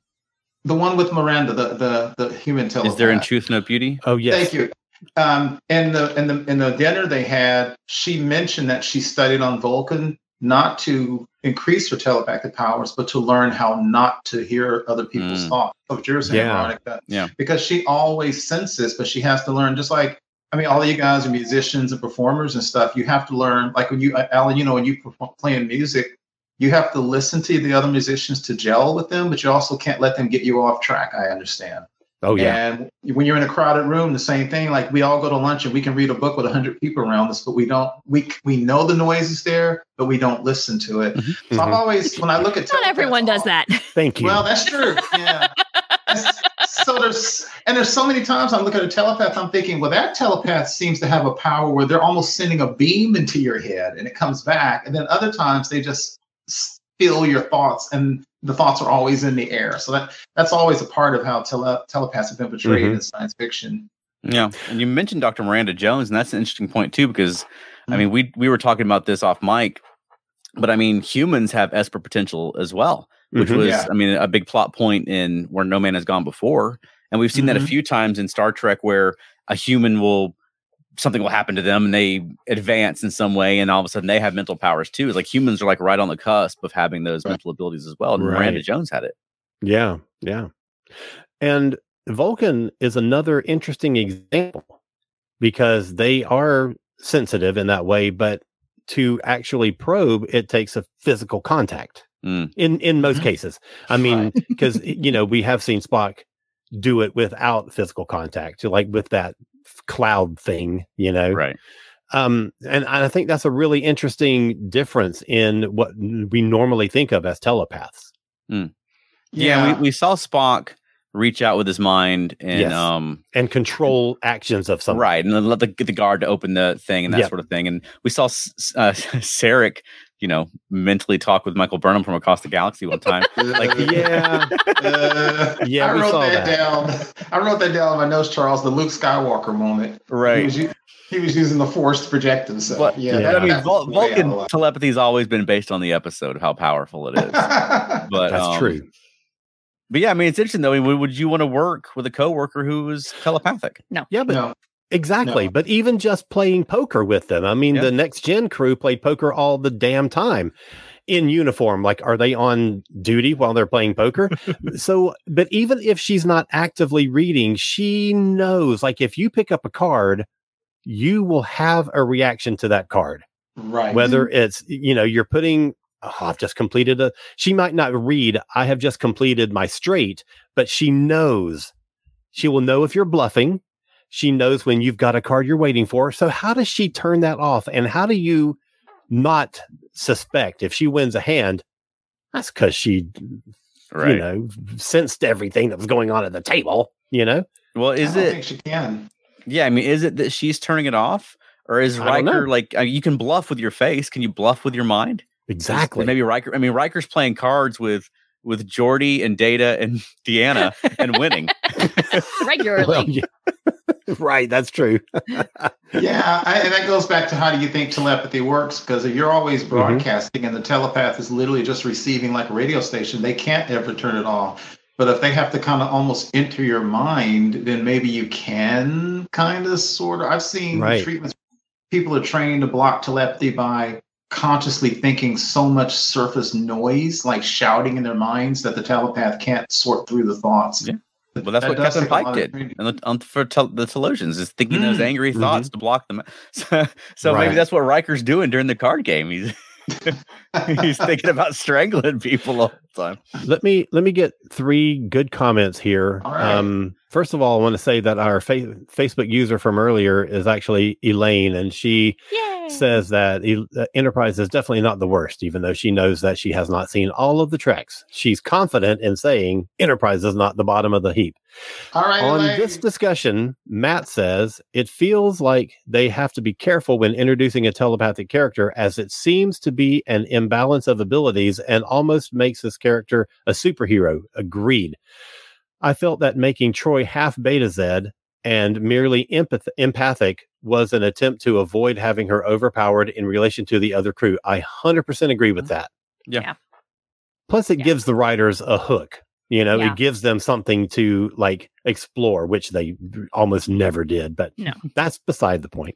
The one with Miranda, the the the human telepath. Is there in truth no beauty? oh yes. Thank you. Um, in the in the in the dinner they had, she mentioned that she studied on Vulcan not to increase her telepathic powers, but to learn how not to hear other people's Mm. thoughts. That's what you're saying, Yeah. Veronica. Yeah. Because she always senses, but she has to learn. Just like I mean, all of you guys are musicians and performers and stuff. You have to learn. Like when you, Alan, you know, when you perform, playing music, you have to listen to the other musicians to gel with them, but you also can't let them get you off track. I understand. Oh yeah. And when you're in a crowded room, the same thing. Like we all go to lunch and we can read a book with hundred people around us, but we don't. We we know the noise is there, but we don't listen to it. So I'm Mhm. always when I look at Not everyone does telepaths, that. (laughs) Thank you. Well, that's true. Yeah. That's- so there's and there's so many times I'm looking at a telepath, I'm thinking, well, that telepath seems to have a power where they're almost sending a beam into your head and it comes back. And then other times they just feel your thoughts, and the thoughts are always in the air. So that that's always a part of how tele- telepaths have been portrayed Mhm. in science fiction. Yeah, and you mentioned Dr. Miranda Jones, and that's an interesting point too, because I Mm. mean, we we were talking about this off mic, but I mean, humans have Esper potential as well, which Mhm. was, Yeah. I mean, a big plot point in where No Man Has Gone Before, and we've seen that a Mhm. few times in Star Trek, where a human will something will happen to them and they advance in some way, and all of a sudden they have mental powers too. It's like humans are like right on the cusp of having those Right. mental abilities as well. And Miranda Jones had it. Yeah, yeah. And Vulcan is another interesting example because they are sensitive in that way, but to actually probe, it takes a physical contact Mm. in in most Mhm. cases. I mean, because (laughs) you know we have seen Spock do it without physical contact, like with that cloud thing, you know. Right. Um, and I think that's a really interesting difference in what we normally think of as telepaths. Yeah, we, we saw Spock reach out with his mind and Yes. um and control actions of something. right and then let the the guard to open the thing and that Yep. sort of thing and we saw S- S- uh, (laughs) Sarek you know mentally talk with Michael Burnham from across the galaxy one time (laughs) like Yeah. Uh, (laughs) Yeah, I we wrote saw that, that. down. I wrote that down in my notes, Charles. The Luke Skywalker moment. He right was, u- he was using the Force to project himself. but, yeah, Yeah. but I mean Vul- way out of Vulcan line. telepathy has always been based on the episode of how powerful it is (laughs) but That's um, true. but yeah I mean it's interesting though I mean, would, would you want to work with a coworker who was telepathic No. Yeah, but no, exactly. No. But even just playing poker with them, I mean, Yeah. the next gen crew played poker all the damn time in uniform. Like, are they on duty while they're playing poker? (laughs) so, but even if she's not actively reading, she knows. Like, if you pick up a card, you will have a reaction to that card. right. whether mm-hmm. it's you know you're putting oh, i've just completed a she might not read i have just completed my straight but she knows she will know if you're bluffing she knows when you've got a card you're waiting for so how does she turn that off and how do you not suspect if she wins a hand that's because she right you know sensed everything that was going on at the table you know well I is don't it think she can. yeah I mean is it that she's turning it off or is I don't know. Riker like uh, you can bluff with your face can you bluff with your mind exactly Maybe Riker. I mean, Riker's playing cards with with Geordi and Data and (laughs) Deanna and winning. regularly. (laughs) Well, yeah. (laughs) (laughs) right that's true (laughs) Yeah, I, and that goes back to how do you think telepathy works? Because if you're always Mm-hmm. broadcasting and the telepath is literally just receiving like a radio station, they can't ever turn it off. But if they have to kind of almost enter your mind, then maybe you can kind of sort of. I've seen Right. treatments. People are trained to block telepathy by consciously thinking so much surface noise, like shouting in their minds, that the telepath can't sort through the thoughts. Yeah. Well, that's That what does Captain take a lot Pike did, and the, for tel- the Talosians is thinking those Mm. angry thoughts to block them. (laughs) So, so Right. maybe that's what Riker's doing during the card game. He's (laughs) he's thinking about strangling people all the time. let me let me get three good comments here. All right. Um, first of all, I want to say that our fa- Facebook user from earlier is actually Elaine, and she Yay. Says that Enterprise is definitely not the worst, even though she knows that she has not seen all of the tracks. She's confident in saying Enterprise is not the bottom of the heap. All right, On Elaine. this discussion, Matt says it feels like they have to be careful when introducing a telepathic character, as it seems to be an imbalance of abilities and almost makes this character a superhero. Agreed. I felt that making Troi half Betazed and merely empath- empathic was an attempt to avoid having her overpowered in relation to the other crew. I 100% agree with that. Yeah. Yeah. Plus, it Yeah. gives the writers a hook. You know, Yeah. it gives them something to like explore, which they almost never did, but No. that's beside the point.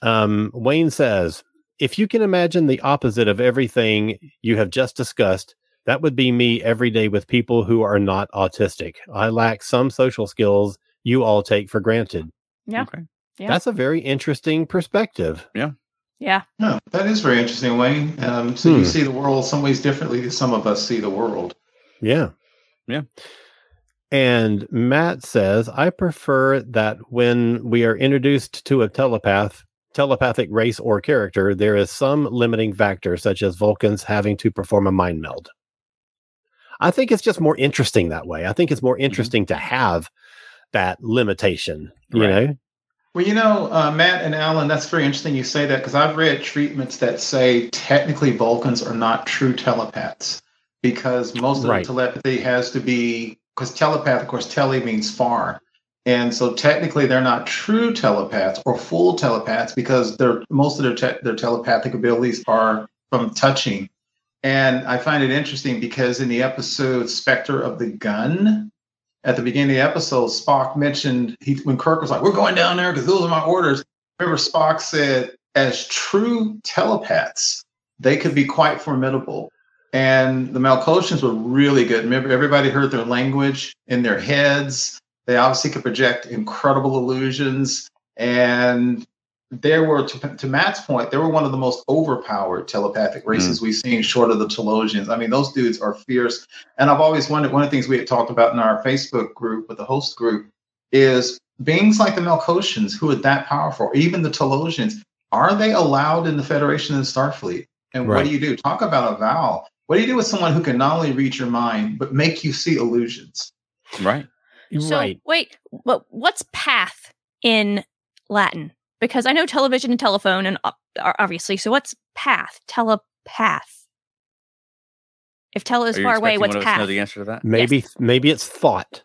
Um, Wayne says, if you can imagine the opposite of everything you have just discussed, that would be me every day with people who are not autistic. I lack some social skills you all take for granted. Yeah. Okay. Yeah. That's a very interesting perspective. Yeah. Yeah, that is very interesting, Wayne. Um, so Hmm. you see the world some ways differently than some of us see the world. Yeah. Yeah. And Matt says, I prefer that when we are introduced to a telepath, telepathic race or character, there is some limiting factor, such as Vulcans having to perform a mind meld. I think it's just more interesting that way. I think it's more interesting to have that limitation, you Right. know? Well, you know, uh, Matt and Alan, that's very interesting you say that because I've read treatments that say technically Vulcans are not true telepaths because most of Right. the telepathy has to be because telepath, of course, tele means far. And so technically they're not true telepaths or full telepaths because they're most of their te- their telepathic abilities are from touching. And I find it interesting because in the episode Spectre of the Gun, at the beginning of the episode, Spock mentioned he when Kirk was like, "We're going down there because those are my orders." Remember, Spock said, "As true telepaths, they could be quite formidable." And the Melkotians were really good. Remember, everybody heard their language in their heads. They obviously could project incredible illusions, and there were, to, to Matt's point, they were one of the most overpowered telepathic hmm. races we've seen, short of the Talosians. I mean, those dudes are fierce. And I've always wondered one of the things we had talked about in our Facebook group with the host group is beings like the Melkotians, who are that powerful, even the Talosians, are they allowed in the Federation and Starfleet? And what do you do? Talk about a vow. What do you do with someone who can not only read your mind, but make you see illusions? Right. So right. wait, what what's path in Latin? Because I know television and telephone and uh, obviously. So what's path? Telepath. If tele is far away, what's path? of us to know the answer to that? Maybe maybe it's thought.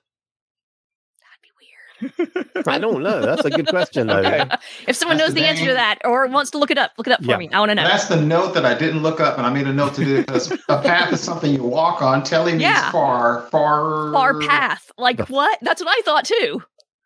That'd be weird. I don't know. That's a good question though. Okay. If someone That's knows the the answer to that or wants to look it up, look it up for Yeah. me. I want to know. That's the note that I didn't look up, and I made a note to do because (laughs) a path is something you walk on. Telling Yeah. means far, far, Far path. Like what? That's what I thought too.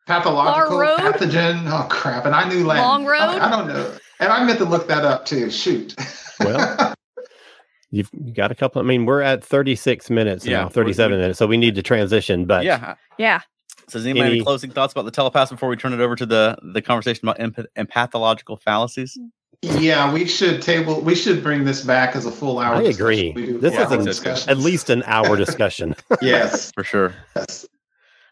Pathological, Far road? pathogen. Oh crap! And I knew Latin. Long road? I, I don't know, and I meant to look that up too. Shoot. Well, (laughs) You've got a couple. I mean, we're at 36 minutes Yeah, now, 37 minutes, so we need to transition. But yeah. Yeah. So does anybody have any Any- closing thoughts about the telepaths before we turn it over to the the conversation about empath- empathological fallacies? yeah, we should table. We should bring this back as a full hour. I discussion. agree. We do This full is hour an- at least an hour (laughs) discussion. yes. For sure. yes.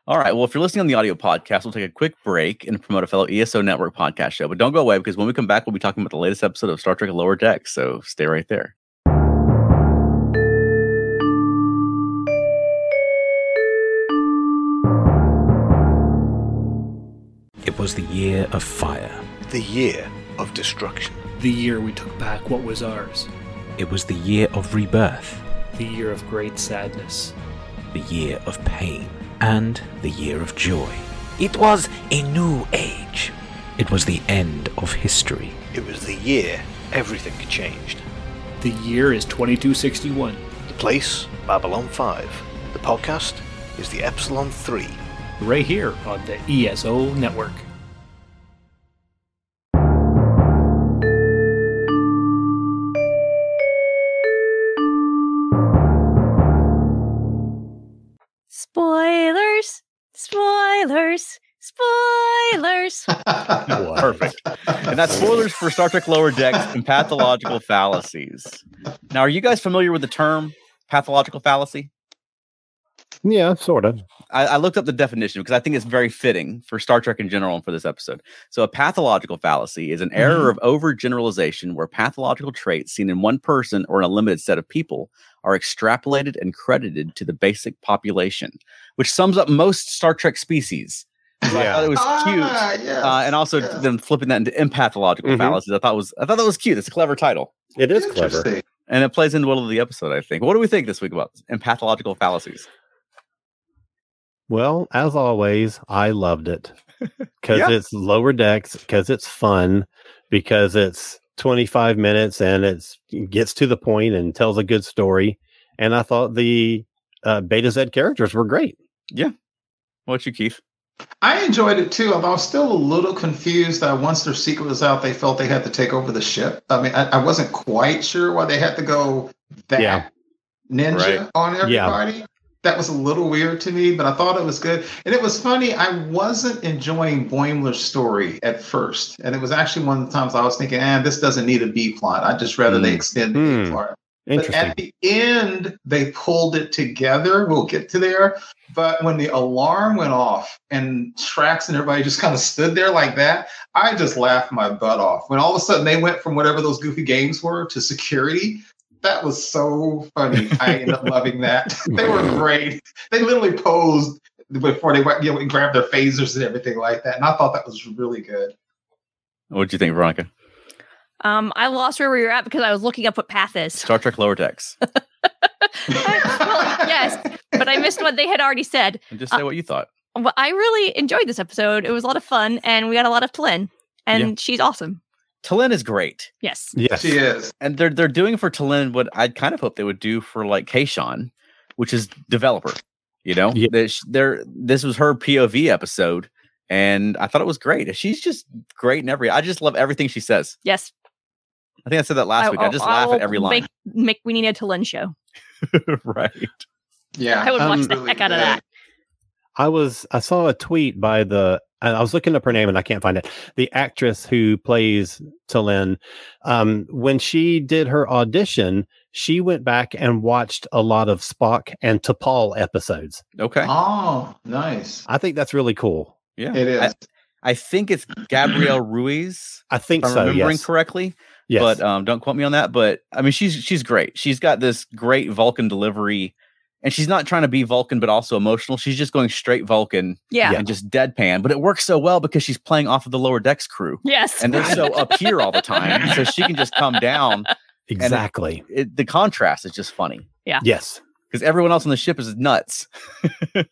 All right. Well, if you're listening on the audio podcast, we'll take a quick break and promote a fellow ESO Network podcast show. But don't go away because when we come back, we'll be talking about the latest episode of Star Trek Lower Decks. So stay right there. It was the year of fire. The year of destruction. The year we took back what was ours. It was the year of rebirth, The year of great sadness. the year of pain, and the year of joy. It was a new age. It was the end of history. It was the year everything changed. The year is 2261. The place, Babylon 5. The podcast is the Epsilon 3. Right here on the ESO network. Spoilers. Spoilers. (laughs) Spoilers. Perfect. And that's spoilers for Star Trek Lower Decks and pathological fallacies. Now, are you guys familiar with the term pathological fallacy? yeah, sort of. I, I looked up the definition because I think it's very fitting for Star Trek in general and for this episode. So, a pathological fallacy is an error mm-hmm. of overgeneralization where pathological traits seen in one person or in a limited set of people are extrapolated and credited to the basic population, which sums up most Star Trek species. So I Yeah. thought it was cute. Ah, yes, Uh, and also yes. then flipping that into empathological Mhm. fallacies, I thought was I thought that was cute. It's a clever title, It is clever. And it plays into well of the episode. I think. What do we think this week about empathological fallacies? Well, as always, I loved it (laughs) because Yeah. it's lower decks, because it's fun, because it's 25 minutes and it's it gets to the point and tells a good story. And I thought the uh, Betazed characters were great. Yeah. What's you, Keith? I enjoyed it too, although I was still a little confused that once their secret was out, they felt they had to take over the ship. I mean, I, I wasn't quite sure why they had to go that Yeah. ninja Right. on Yeah. That was a little weird to me, but I thought it was good. And it was funny. I wasn't enjoying Boimler's story at first. And it was actually one of the times I was thinking, eh, this doesn't need a B plot. I'd just rather they Hmm. extend the B Hmm. plot. But at the end, they pulled it together. We'll get to there. But when the alarm went off and Strax and everybody just kind of stood there like that, I just laughed my butt off. When all of a sudden they went from whatever those goofy games were to security, that was so funny. I ended up loving that. (laughs) they were great. They literally posed before they went, you know, grab their phasers and everything like that. And I thought that was really good. What'd you think, Veronica? Um, I lost where we were at because I was looking up what path is. Star Trek Lower Decks. (laughs) well, yes, but I missed what they had already said. And just say what you thought. Well, I really enjoyed this episode. It was a lot of fun, and we got a lot of T'Lyn, and Yeah. she's awesome. T'Lyn is great. Yes. Yes. She is. And they're they're doing for T'Lyn what I'd kind of hope they would do for like Kayshon, which is developer. You know, Yeah. That sh- they're this was her POV episode, and I thought it was great. She's just great in every. I just love everything she says. Yes. I think I said that last week. I just laugh at will every line. Make, make we need a T'Lyn show. (laughs) right. Yeah. I would watch um, the heck out of that. I was I saw a tweet by the and I was looking up her name and I can't find it. The actress who plays T'Lyn, um, when she did her audition, she went back and watched a lot of Spock and T'Pol episodes. Okay. Oh, nice. I think that's really cool. Yeah. It is. I, I think it's Gabrielle (clears throat) Ruiz. I think If I'm so. remembering Yes. correctly. yes. but um, don't quote me on that. But I mean, she's she's great. She's got this great Vulcan delivery, and she's not trying to be Vulcan, but also emotional. She's just going straight Vulcan Yeah. and just deadpan. But it works so well because she's playing off of the lower decks crew, Yes. and they're so up here all the time, so she can just come down. (laughs) exactly. It, the contrast is just funny Yeah. yes. because everyone else on the ship is nuts. (laughs)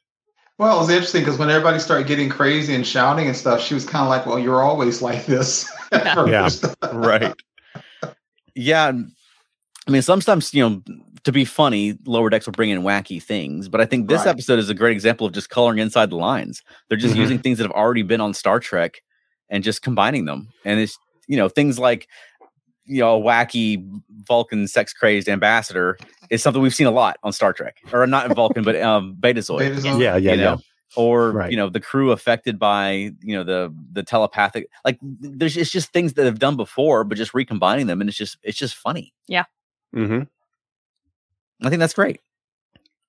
Well, it was interesting because when everybody started getting crazy and shouting and stuff, she was kind of like, "Well, you're always like this." (laughs) at Yeah. right. Yeah. I mean, sometimes, you know, to be funny, lower decks will bring in wacky things, but I think this Right. episode is a great example of just coloring inside the lines. They're just Mhm. using things that have already been on Star Trek and just combining them. And it's, you know, things like, you know, a wacky Vulcan sex crazed ambassador is something we've seen a lot on Star Trek, or not in Vulcan, but um, Betazoid Betazoid. Yeah. Yeah. you yeah. know or Right. you know the crew affected by you know the the telepathic like there's it's just things that have done before but just recombining them and it's just it's just funny Yeah. Mm hmm i think that's great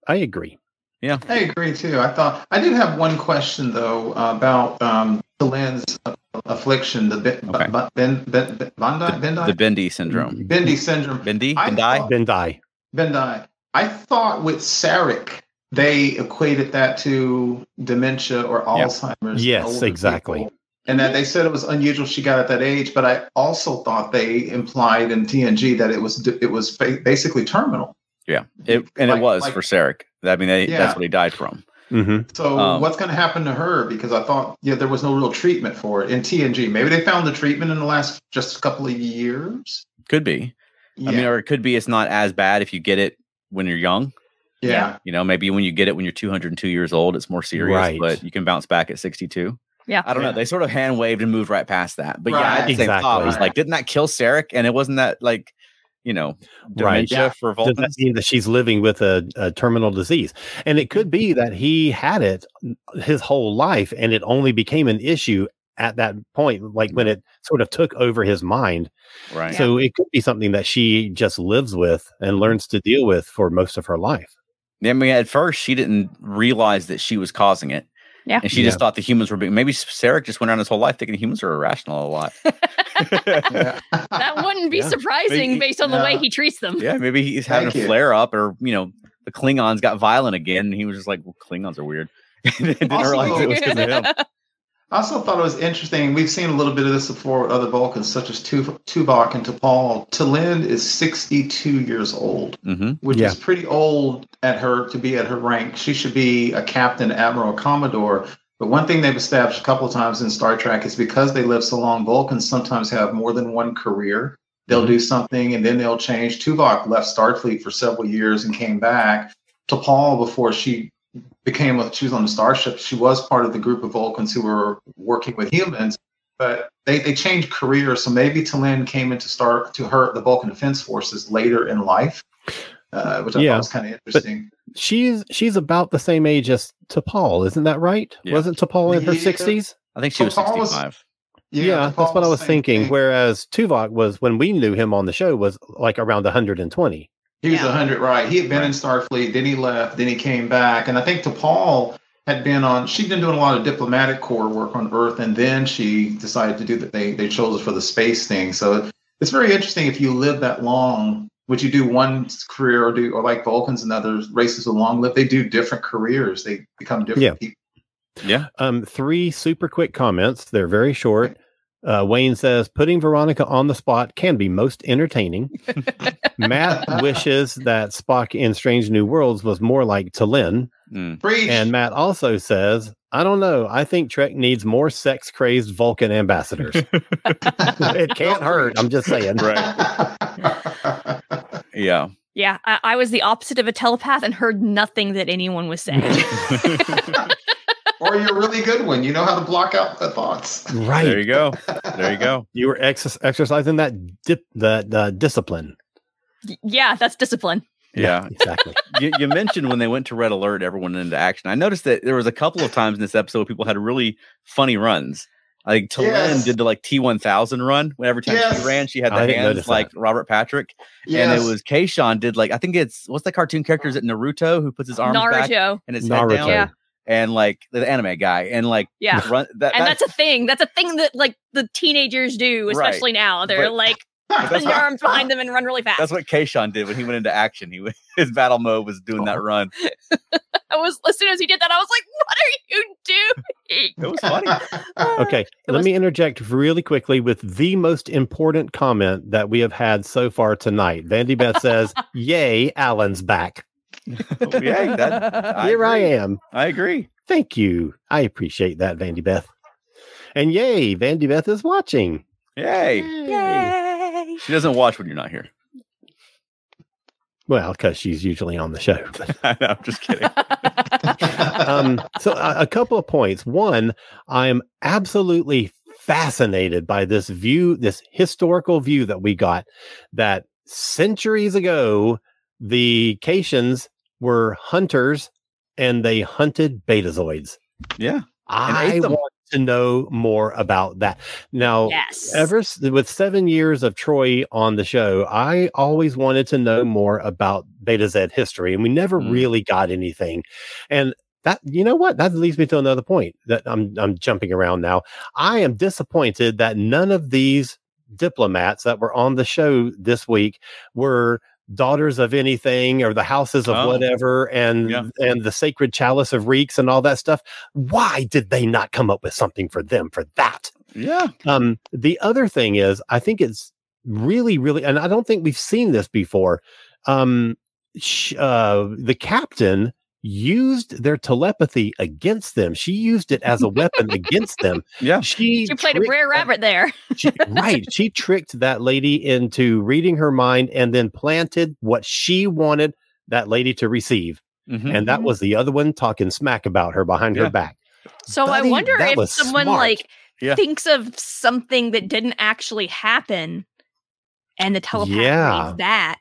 I agree. Yeah, I agree too. I thought I did have one question though about um, Lynn's affliction, the ben, Okay. ben, ben, ben, ben, Bandai, the Bendii, bendy syndrome Bendy syndrome. bendy I bendai thought- Bendai. Bendai. I thought with Sarek they equated that to dementia or Alzheimer's. in Yes, exactly. people. And that they said it was unusual she got at that age, but I also thought they implied in TNG that it was it was basically terminal. Yeah it, and Like- it was like- for Sarek. i mean they, Yeah. that's what he died from hmm So Um, what's going to happen to her? Because I thought yeah there was no real treatment for it in TNG. Maybe they found the treatment in the last just a couple of years. could be Yeah, i mean or it could be it's not as bad if you get it when you're young yeah. you know maybe when you get it when you're 202 years old it's more serious Right. but you can bounce back at 62 Yeah. I don't know. They sort of hand waved and moved right past that. But yeah, Right. at the same thought, it was like, didn't that kill Sarek? And it wasn't that like, you know, Right. dementia Yeah. for Does that mean that she's living with a, a terminal disease? And it could be mm-hmm. that he had it his whole life and it only became an issue at that point, like when mm-hmm. it sort of took over his mind. Right. So it could be something that she just lives with and mm-hmm. learns to deal with for most of her life. I mean, at first, she didn't realize that she was causing it. Yeah. And she just thought the humans were being, maybe Sarek just went around his whole life thinking humans are irrational a lot. (laughs) Yeah. (laughs) That wouldn't be Yeah. surprising Maybe- based on the way he treats them. yeah. Maybe he's having Thank a you. flare up or, you know, the Klingons got violent again. And he was just like, well, Klingons are weird. (laughs) didn't Also- realize it was because of him. (laughs) I also thought it was interesting. We've seen a little bit of this before with other Vulcans, such as Tu- Tuvok and T'Pol. T'Lyn is 62 years old, hmm which Yeah. is pretty old at her to be at her rank. She should be a captain, admiral, commodore. But one thing they've established a couple of times in Star Trek is because they live so long, Vulcans sometimes have more than one career. They'll do something and then they'll change. Tuvok left Starfleet for several years and came back. T'Pol before she became a, she was on the starship, she was part of the group of Vulcans who were working with humans, but they, they changed careers. So maybe T'Lyn came into start to her the Vulcan Defense Forces later in life, uh, which I Yeah, thought was kind of interesting. She's she's about the same age as T'Pol, isn't that right? Yeah. Wasn't T'Pol in her Yeah. sixties? I think she was T'Pol was- 65. Yeah, T'Pol that's what I was thinking. thing. Whereas Tuvok was when we knew him on the show was like around 120. He was Yeah. 100, right. He had been Right. in Starfleet, then he left, then he came back. And I think T'Pol had been on, she'd been doing a lot of diplomatic corps work on Earth, and then she decided to do that. They, they chose her for the space thing. So it's very interesting if you live that long would you do one career or do or like Vulcans and other races with long live? They do different careers. They become different Yeah. people. Yeah. Um, three super quick comments. They're very short. Uh, Wayne says putting Veronica on the spot can be most entertaining. (laughs) Matt wishes that Spock in Strange New Worlds was more like T'Lyn. Mm. And Matt also says, I don't know. I think Trek needs more sex crazed Vulcan ambassadors. (laughs) (laughs) it can't hurt. I'm just saying. Yeah. Yeah, I, I was the opposite of a telepath and heard nothing that anyone was saying. (laughs) or you're a really good one. You know how to block out the thoughts. Right. There you go. There you go. (laughs) You were ex- exercising that dip, that uh, discipline. Yeah, that's discipline. Yeah. exactly. (laughs) you, you mentioned when they went to Red Alert, everyone went into action. I noticed that there was a couple of times in this episode people had really funny runs. Like T'Lyn Yes. did the like T one thousand run. When every time Yes. she ran, she had the I didn't hands like that. Robert Patrick. Yes. And it was Kayshon did like I think it's what's the cartoon character? Is it Naruto who puts his arms back Naruto. and his head Naruto. down? Yeah. And like the anime guy and like Yeah. run that, And that- that's a thing. That's a thing that like the teenagers do, Right. especially now. They're But- like that's put their (laughs) what- arms behind them and run really fast. that's what Kayshon did when he went into action. He (laughs) his battle mode was doing Oh. that run. (laughs) I was as soon as he did that, I was like, "What are you doing?" It was funny. Okay, let was- me interject really quickly with the most important comment that we have had so far tonight. Vandy Beth says, Yay, Alan's back. Oh, yeah, that, I Here I am. I agree. Thank you. I appreciate that, Vandy Beth. And yay, Vandy Beth is watching. Yay. Yay! She doesn't watch when you're not here. Well, because she's usually on the show. (laughs) I know, I'm just kidding. (laughs) um, so a, a couple of points. One, I'm absolutely fascinated by this view, this historical view that we got that centuries ago, the Caitians were hunters and they hunted betazoids. yeah. I want to know more about that. Now, yes. ever with seven years of Troi on the show, I always wanted to know more about Betazed history, and we never Mm. really got anything. And that, you know what, that leads me to another point that I'm I'm jumping around now. I am disappointed that none of these diplomats that were on the show this week were daughters of anything or the houses of Oh. whatever and Yeah. and the sacred chalice of reeks and all that stuff why did they not come up with something for them for that Yeah. um, the other thing is, I think it's really, really, and I don't think we've seen this before. Um, sh- uh, the captain used their telepathy against them. She used it as a weapon against them. (laughs) Yeah. She you played a tricked Brer Rabbit there. (laughs) she, right. She tricked that lady into reading her mind and then planted what she wanted that lady to receive. Mhm. And that was the other one talking smack about her behind Yeah. her back. So I wonder if someone smart. like Yeah. thinks of something that didn't actually happen, and the telepath Yeah. reads that.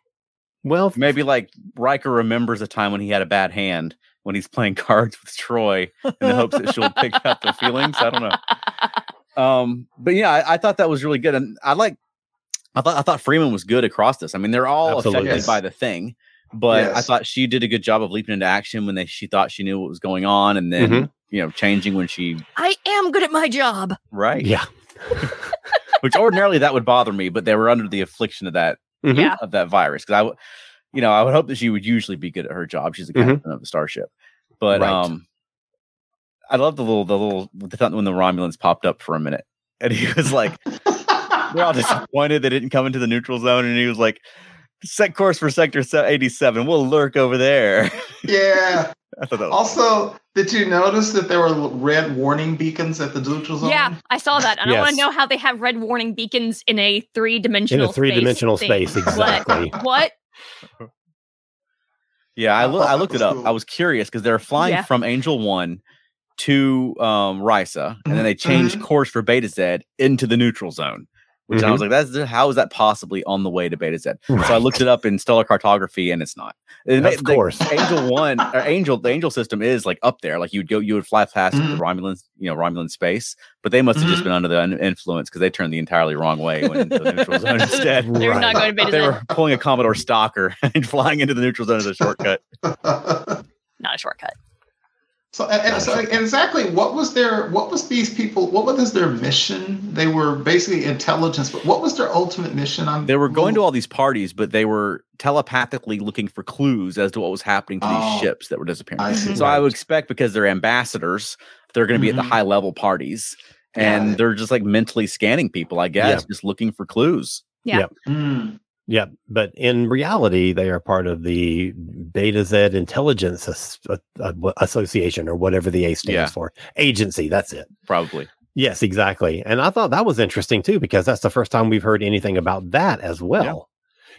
Well, Maybe like Riker remembers a time when he had a bad hand when he's playing (laughs) cards with Troi in the hopes that she'll pick up the feelings. I don't know. Um, but yeah, I, I thought that was really good, and I like. I thought I thought Freeman was good across this. I mean, they're all Absolutely. affected Yes. by the thing, but I thought she did a good job of leaping into action when they she thought she knew what was going on, and then Mhm. you know changing when she I am good at my job. right. yeah. (laughs) Which ordinarily that would bother me, but they were under the affliction of that Mhm. Yeah. of that virus because I, w- you know, I would hope that she would usually be good at her job. She's the Mhm. captain of the starship, but Right. um, I love the little the little the when the Romulans popped up for a minute, and he was like, "We're all (laughs) disappointed they didn't come into the neutral zone," and he was like, "Set course for sector eighty-seven. We'll lurk over there." (laughs) yeah. I thought Also, did you notice that there were red warning beacons at the neutral zone? Yeah, I saw that, and I want to know how they have red warning beacons in a three-dimensional In dimensional a three dimensional space, exactly. What? (laughs) Yeah, I, I loo- thought I looked it up. cool. I was curious because they're flying Yeah. from Angel One to um, Risa, and then they changed Mhm. course for Betazed into the neutral zone. Which I Mhm. was like, "That's how is that possibly on the way to Betazed?" So I looked it up in stellar cartography, and it's not. Ma- Of the course. (laughs) Angel One or Angel, the Angel system is like up there. Like you would go, you would fly past the Mhm. Romulan, you know, Romulan space, but they must have just Mhm. been under the influence because they turned the entirely wrong way and went into the neutral zone (laughs) instead. They're Right. not going to Beta They Z. were pulling a Commodore Stocker (laughs) and flying into the neutral zone as a shortcut. Not a shortcut. So, and, and so exactly what was their what was these people what was their mission? They were basically intelligence, but what was their ultimate mission? I'm They were going to all these parties, but they were telepathically looking for clues as to what was happening to these Oh, ships that were disappearing. I see. So I would expect because they're ambassadors, they're going to be at Mhm. the high level parties, and it. they're just like mentally scanning people. I guess just looking for clues. Mm. Yeah, but in reality, they are part of the Betazed Intelligence As- uh, uh, Association or whatever the A stands Yeah. for. Agency, that's it. Probably. Yes, exactly. And I thought that was interesting too because that's the first time we've heard anything about that as well.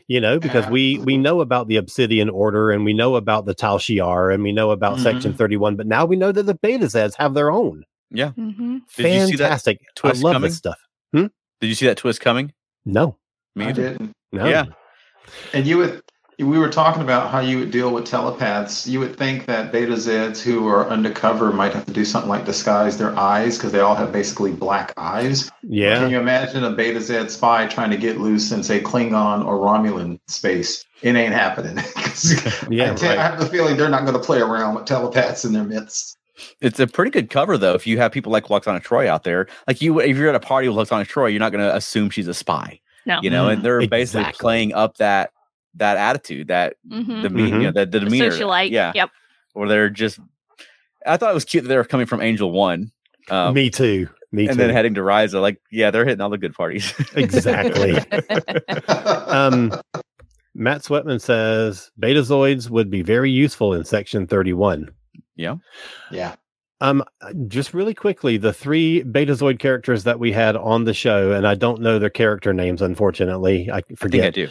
You know, because we we know about the Obsidian Order and we know about the Tal Shiar and we know about Section Mm-hmm. 31, but now we know that the Betazeds have their own. Yeah. Mm-hmm. Did you see that Fantastic. I twist love coming? this stuff. Did you see that twist coming? No. Me I either. didn't. No. Yeah. And you would, we were talking about how you would deal with telepaths. You would think that Betazeds who are undercover might have to do something like disguise their eyes because they all have basically black eyes. Yeah. Can you imagine a Betazed spy trying to get loose in, say, Klingon or Romulan space? It ain't happening. (laughs) (laughs) Yeah, I, tell- I have the feeling they're not going to play around with telepaths in their midst. It's a pretty good cover though. If you have people like Lwaxana Troi out there, like you, if you're at a party with Lwaxana Troi, you're not going to assume she's a spy. No. You know, and they're basically playing up that that attitude, that Mm-hmm. the me- you know, the, the The demeanor, socialite. yeah, Yep. or they're just. I thought it was cute that they were coming from Angel One, um, Me too. Me too. and too. then heading to Risa. Like, yeah, they're hitting all the good parties. (laughs) exactly. (laughs) um, Matt Sweatman says Betazoids would be very useful in Section 31. yeah, yeah. Um, just really quickly, the three Betazoid characters that we had on the show, and I don't know their character names, unfortunately. I I think I forget. do.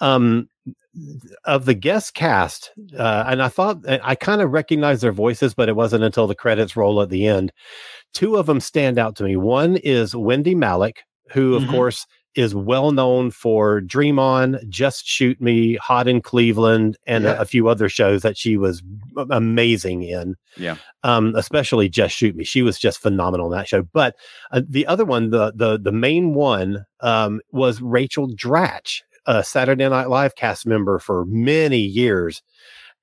um, of the guest cast, uh, and I thought I kind of recognized their voices, but it wasn't until the credits roll at the end. Two of them stand out to me. One is Wendie Malick, who, of Mhm. course, is well known for Dream On, Just Shoot Me, Hot in Cleveland, and Yeah. a, a few other shows that she was amazing in. Yeah. Um, especially Just Shoot Me. She was just phenomenal in that show. But uh, the other one, the the the main one, um, was Rachel Dratch, a Saturday Night Live cast member for many years.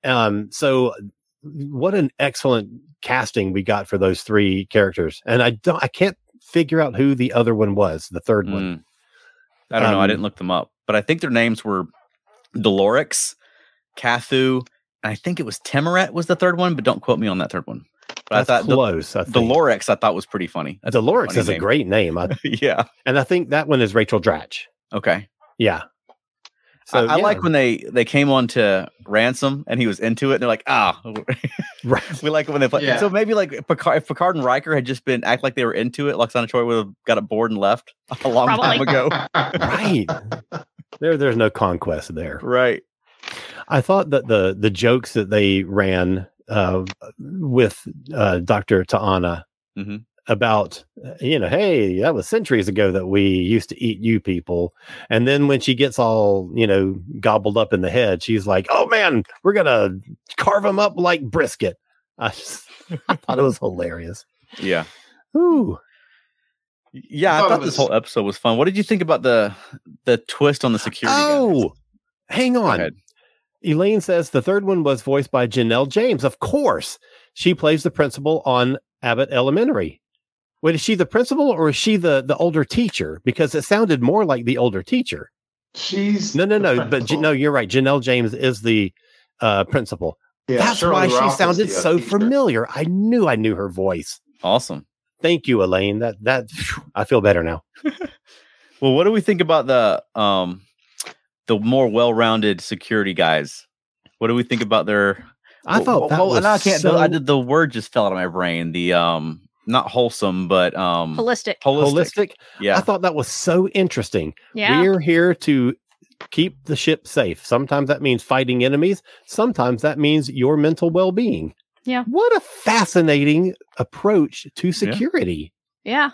Um, so what an excellent casting we got for those three characters. And I don't I can't figure out who the other one was, the third one. I don't know. I Um, didn't look them up, but I think their names were Dolorix, Cathu, and I think it was Timoret was the third one, but don't quote me on that third one. But I thought Del- close. I think. Dolorix I thought was pretty funny. That's a Dolores funny is a great name. I, (laughs) yeah. and I think that one is Rachel Dratch. Okay. Yeah. I, I yeah. like when they they came on to ransom and he was into it. And they're like, ah, (laughs) (laughs) right. we like it when they play. Yeah. So maybe like Picard, if Picard and Riker had just been act like they were into it, Lwaxana Troi would have got it bored and left a long time ago. (laughs) right. There there's no conquest there. right. I thought that the the jokes that they ran uh, with uh, Dr. T'Ana Mhm. About uh, you know, hey, that was centuries ago that we used to eat you people, and then when she gets all you know gobbled up in the head, she's like, oh man, we're gonna carve them up like brisket. (laughs) I, just, I thought it was hilarious. Yeah. Ooh, Yeah, I thought thought, it this was- whole episode was fun. What did you think about the the twist on the security? guys? oh, hang on. Elaine says the third one was voiced by Janelle James. Of course, she plays the principal on Abbott Elementary. Wait, is she the principal or is she the the older teacher? Because it sounded more like the older teacher. She's No, no, no. But J- no, you're right. Janelle James is the uh, principal. Yeah, That's Shirley why she Ralph is sounded the, uh, so teacher. familiar. I knew I knew her voice. Awesome. Thank you, Elaine. That that I feel better now. (laughs) Well, what do we think about the um the more well-rounded security guys? What do we think about their? I well, thought that well, was now I can't. so I did the word just fell out of my brain. The um not wholesome, but um Holistic. holistic. holistic. Yeah. I thought that was so interesting. Yeah. We're here to keep the ship safe. Sometimes that means fighting enemies. Sometimes that means your mental well being. Yeah. What a fascinating approach to security. Yeah.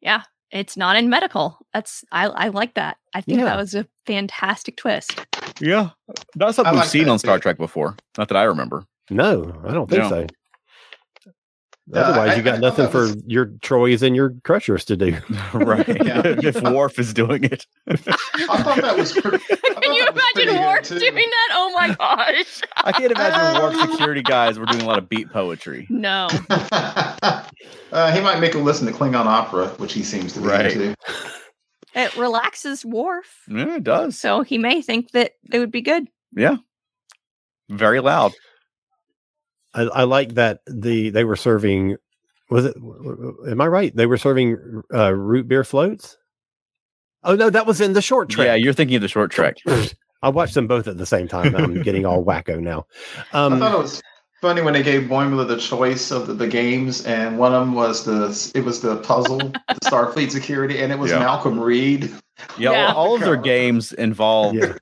Yeah. It's not in medical. That's I I like that. I think Yeah. that was a fantastic twist. Yeah. That's something I we've like seen that on Star. Trek before. Not that I remember. No, I don't think Yeah. so. Otherwise, I- you got I thought nothing that for was- your Troys and your Crushers to do. (laughs) right. (laughs) Yeah. if Worf is doing it. I thought that was pretty. I thought Can you that was pretty imagine good, Worf doing that? Oh my gosh. (laughs) I can't imagine Worf security guys were doing a lot of beat poetry. No. uh, he might make a listen to Klingon opera, which he seems to be Right. into. It relaxes Worf. Yeah, it does. So he may think that it would be good. Yeah. Very loud. I, I like that the they were serving. Was it? Am I right? They were serving uh, root beer floats. Oh no, that was in the short track. Yeah, you're thinking of the short trek. (laughs) I watched them both at the same time. I'm getting all (laughs) wacko now. Um, I thought it was funny when they gave Boimler the choice of the, the games, and one of them was the it was the puzzle, the Starfleet security, and it was Yeah. Malcolm Reed. Yeah, Yeah. all of their (laughs) games involved yeah,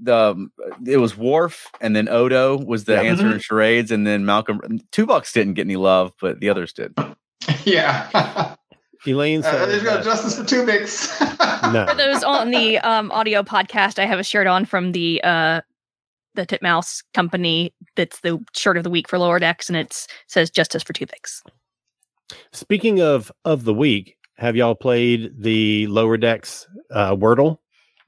the it was Worf and then Odo was the Yeah. answer in charades, and then Malcolm Tuvok didn't get any love, but the others did. (laughs) yeah, (laughs) Elaine uh, said. there's got that- justice for Tuvix. (laughs) no, For those on the um, audio podcast, I have a shirt on from the uh, the Titmouse company. That's the shirt of the week for Lower Decks, and it says "Justice for Tuvix." Speaking of of the week, have y'all played the lower decks uh, Wordle?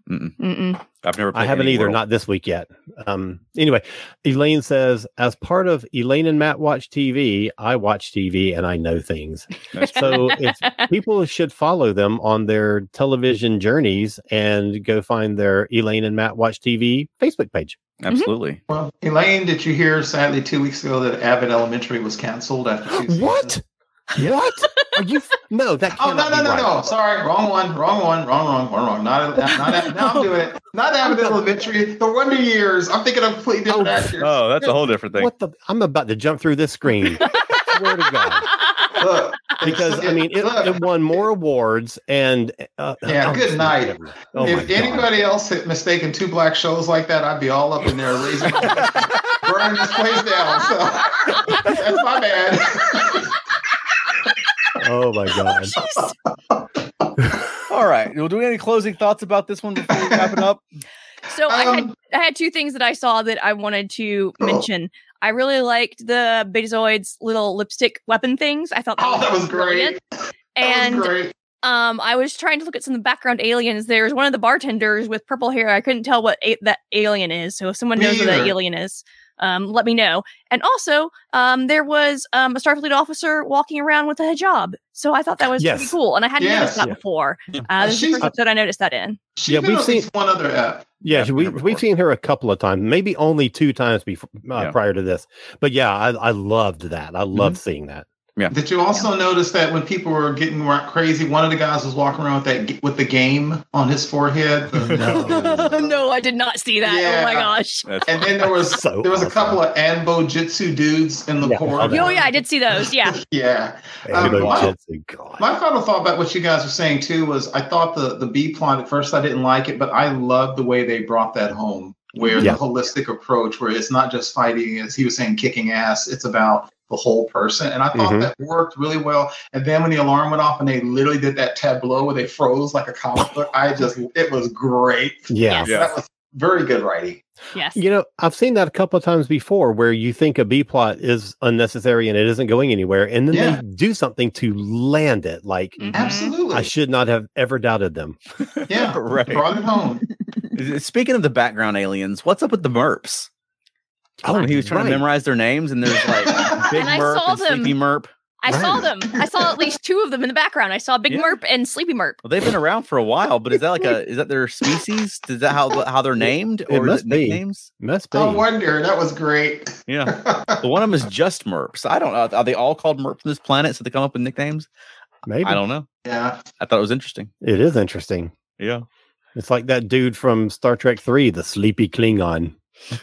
Mm-mm. Mm-mm. I've never. Played I haven't either, World. not this week yet. Um, anyway, Elaine says, as part of Elaine and Matt watch TV, I watch TV and I know things. That's. So it's (laughs) people should follow them on their television journeys and go find their Elaine and Matt watch TV Facebook page. absolutely. well, Elaine, did you hear sadly two weeks ago that Abbott Elementary was canceled after two seasons? What? What? Are you? F- no, that Oh no no be no right. no! Sorry, wrong one, wrong one, wrong wrong wrong wrong. Not not, not now I'm doing it. Not Abbott Elementary. The Wonder Years. I'm thinking of completely different Oh, actors. Oh, that's a whole different thing. What the? I'm about to jump through this screen. (laughs) Swear to God. Look, Because I mean, it, look, it won more awards and uh, Yeah, oh, good night. Oh if anybody else had mistaken two black shows like that, I'd be all up in there raising, (laughs) burning this place down. So (laughs) that's my bad. Oh my (laughs) God. (laughs) All right. Well, do we have any closing thoughts about this one before we wrap it up? (laughs) So I had Um, I had two things that I saw that I wanted to Oh. mention. I really liked the Betazoids little lipstick weapon things. I thought that, Oh, that was great. That And was great. um, I was trying to look at some of the background aliens. There's one of the bartenders with purple hair. I couldn't tell what a- that alien is. So if someone Me knows what that alien is, um, let me know. And also, um, there was um, a Starfleet officer walking around with a hijab. So I thought that was pretty cool, and I hadn't Yes. noticed that Yeah. before. Yeah. Uh, this is the first episode I noticed that in. She's Yeah, been we've seen one other app. Yeah, Yeah, we never we've seen her a couple of times, maybe only two times before uh, Yeah. prior to this. But yeah, I, I loved that. I loved Mm-hmm. seeing that. Did you also notice that when people were getting crazy, one of the guys was walking around with that with the game on his forehead? (laughs) The- (laughs) no, I did not see that. Oh my gosh. That's And then there was So there was a couple of Anbo Jitsu dudes in the Yeah, corner. Oh yeah, I did see those. Yeah. (laughs) yeah. Um, my- should say, God. My final thought about what you guys were saying too was I thought the the B plot at first I didn't like it, but I love the way they brought that home, where Yeah. the holistic approach, where it's not just fighting, as he was saying, kicking ass. It's about the whole person, and I thought Mhm. that worked really well. And then when the alarm went off and they literally did that tableau where they froze like a comic book, I just it was great. yeah. Yes. Yeah. That was very good writing. Yes. You know, I've seen that a couple of times before where you think a B plot is unnecessary and it isn't going anywhere, and then Yeah. they do something to land it. Like, Mhm. Absolutely. I should not have ever doubted them. yeah, (laughs) Right. Brought it home. (laughs) Speaking of the background aliens, what's up with the Merps? Oh, he was trying to memorize their names, and there's like (laughs) Big And I saw and them. Sleepy Merp. I saw them. I saw at (laughs) least two of them in the background. I saw Big Yeah. Merp and Sleepy Merp. Well, they've been around for a while, but is that like a (laughs) is that their species? Is that how how they're named, or is must it be. nicknames? Must be. I wonder. That was great. Yeah, (laughs) but one of them is just Merps. I don't know. Are they all called Merps on this planet, so they come up with nicknames? Maybe I don't know. yeah. I thought it was interesting. it is interesting. Yeah. It's like that dude from Star Trek Three, the sleepy Klingon. (laughs)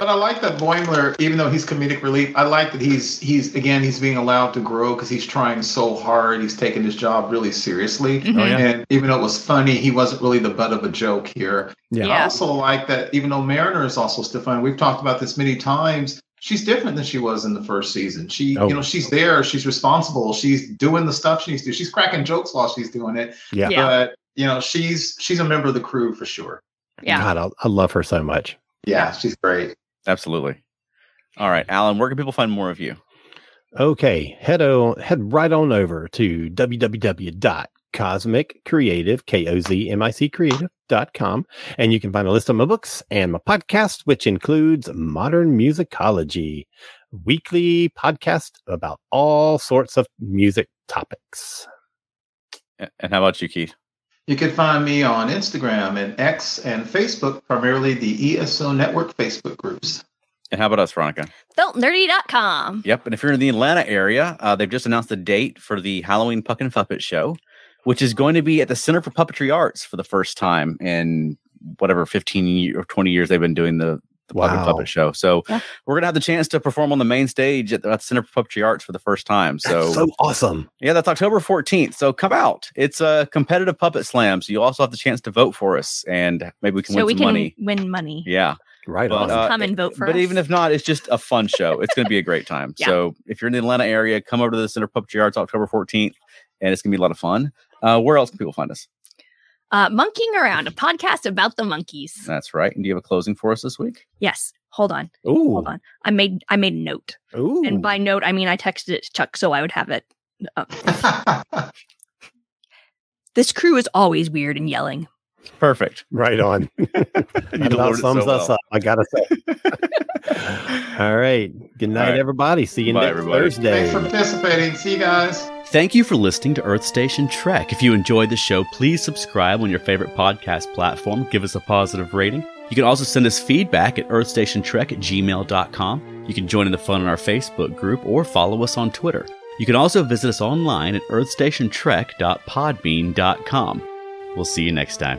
but I like that Boimler, even though he's comedic relief, I like that he's he's again he's being allowed to grow because he's trying so hard. He's taking his job really seriously. Mm-hmm. Oh, yeah. And even though it was funny, he wasn't really the butt of a joke here. Yeah. I also like that even though Mariner is also still funny, we've talked about this many times. She's different than she was in the first season. She, Oh. you know, she's there. She's responsible. She's doing the stuff she needs to. She's cracking jokes while she's doing it. Yeah. Yeah. But you know, she's she's a member of the crew for sure. Yeah. God, I, I love her so much. Yeah, she's great. Absolutely. All right, Alan, where can people find more of you? Okay, head on, head right on over to www.kozmiccreative, K-O-Z-M-I-C creative.com, and you can find a list of my books and my podcast, which includes Modern Musicology, weekly podcast about all sorts of music topics. And how about you, Keith? You can find me on Instagram and X and Facebook, primarily the ESO Network Facebook groups. And how about us, Veronica? Feltnerdy.com. Yep. And if you're in the Atlanta area, uh, they've just announced the date for the Halloween Puck and Puppet Show, which is going to be at the Center for Puppetry Arts for the first time in whatever 15 year, or 20 years they've been doing the, the Puck and Wow. Puppet Show. So Yeah. we're going to have the chance to perform on the main stage at the, at the Center for Puppetry Arts for the first time. So, That's so awesome. yeah, that's October 14th. So come out. It's a competitive puppet slam. So you also have the chance to vote for us and maybe we can So win we some can money. win money. Yeah. Right But, uh, Come and vote for but us. even if not, it's just a fun show. It's going to be a great time. (laughs) Yeah. So if you're in the Atlanta area, come over to the Center for Puppetry Arts October 14th, and it's going to be a lot of fun. Uh, where else can people find us? Uh, Monkeying Around, a podcast about the Monkees. That's right. And do you have a closing for us this week? Yes. Hold on. Ooh. Hold on. I made I made a note. Ooh. And by note, I mean I texted it to Chuck so I would have it. (laughs) This crew is always weird and yelling. Perfect. right on. (laughs) You that about sums so us well. up. I gotta say. (laughs) All right. Good night, All right. everybody. See you Bye, next everybody. Thursday. Thanks for participating. See you guys. Thank you for listening to Earth Station Trek. If you enjoyed the show, please subscribe on your favorite podcast platform. Give us a positive rating. You can also send us feedback at earthstationtrek at gmail.com. You can join in the fun on our Facebook group or follow us on Twitter. You can also visit us online at earthstationtrek.podbean.com. We'll see you next time.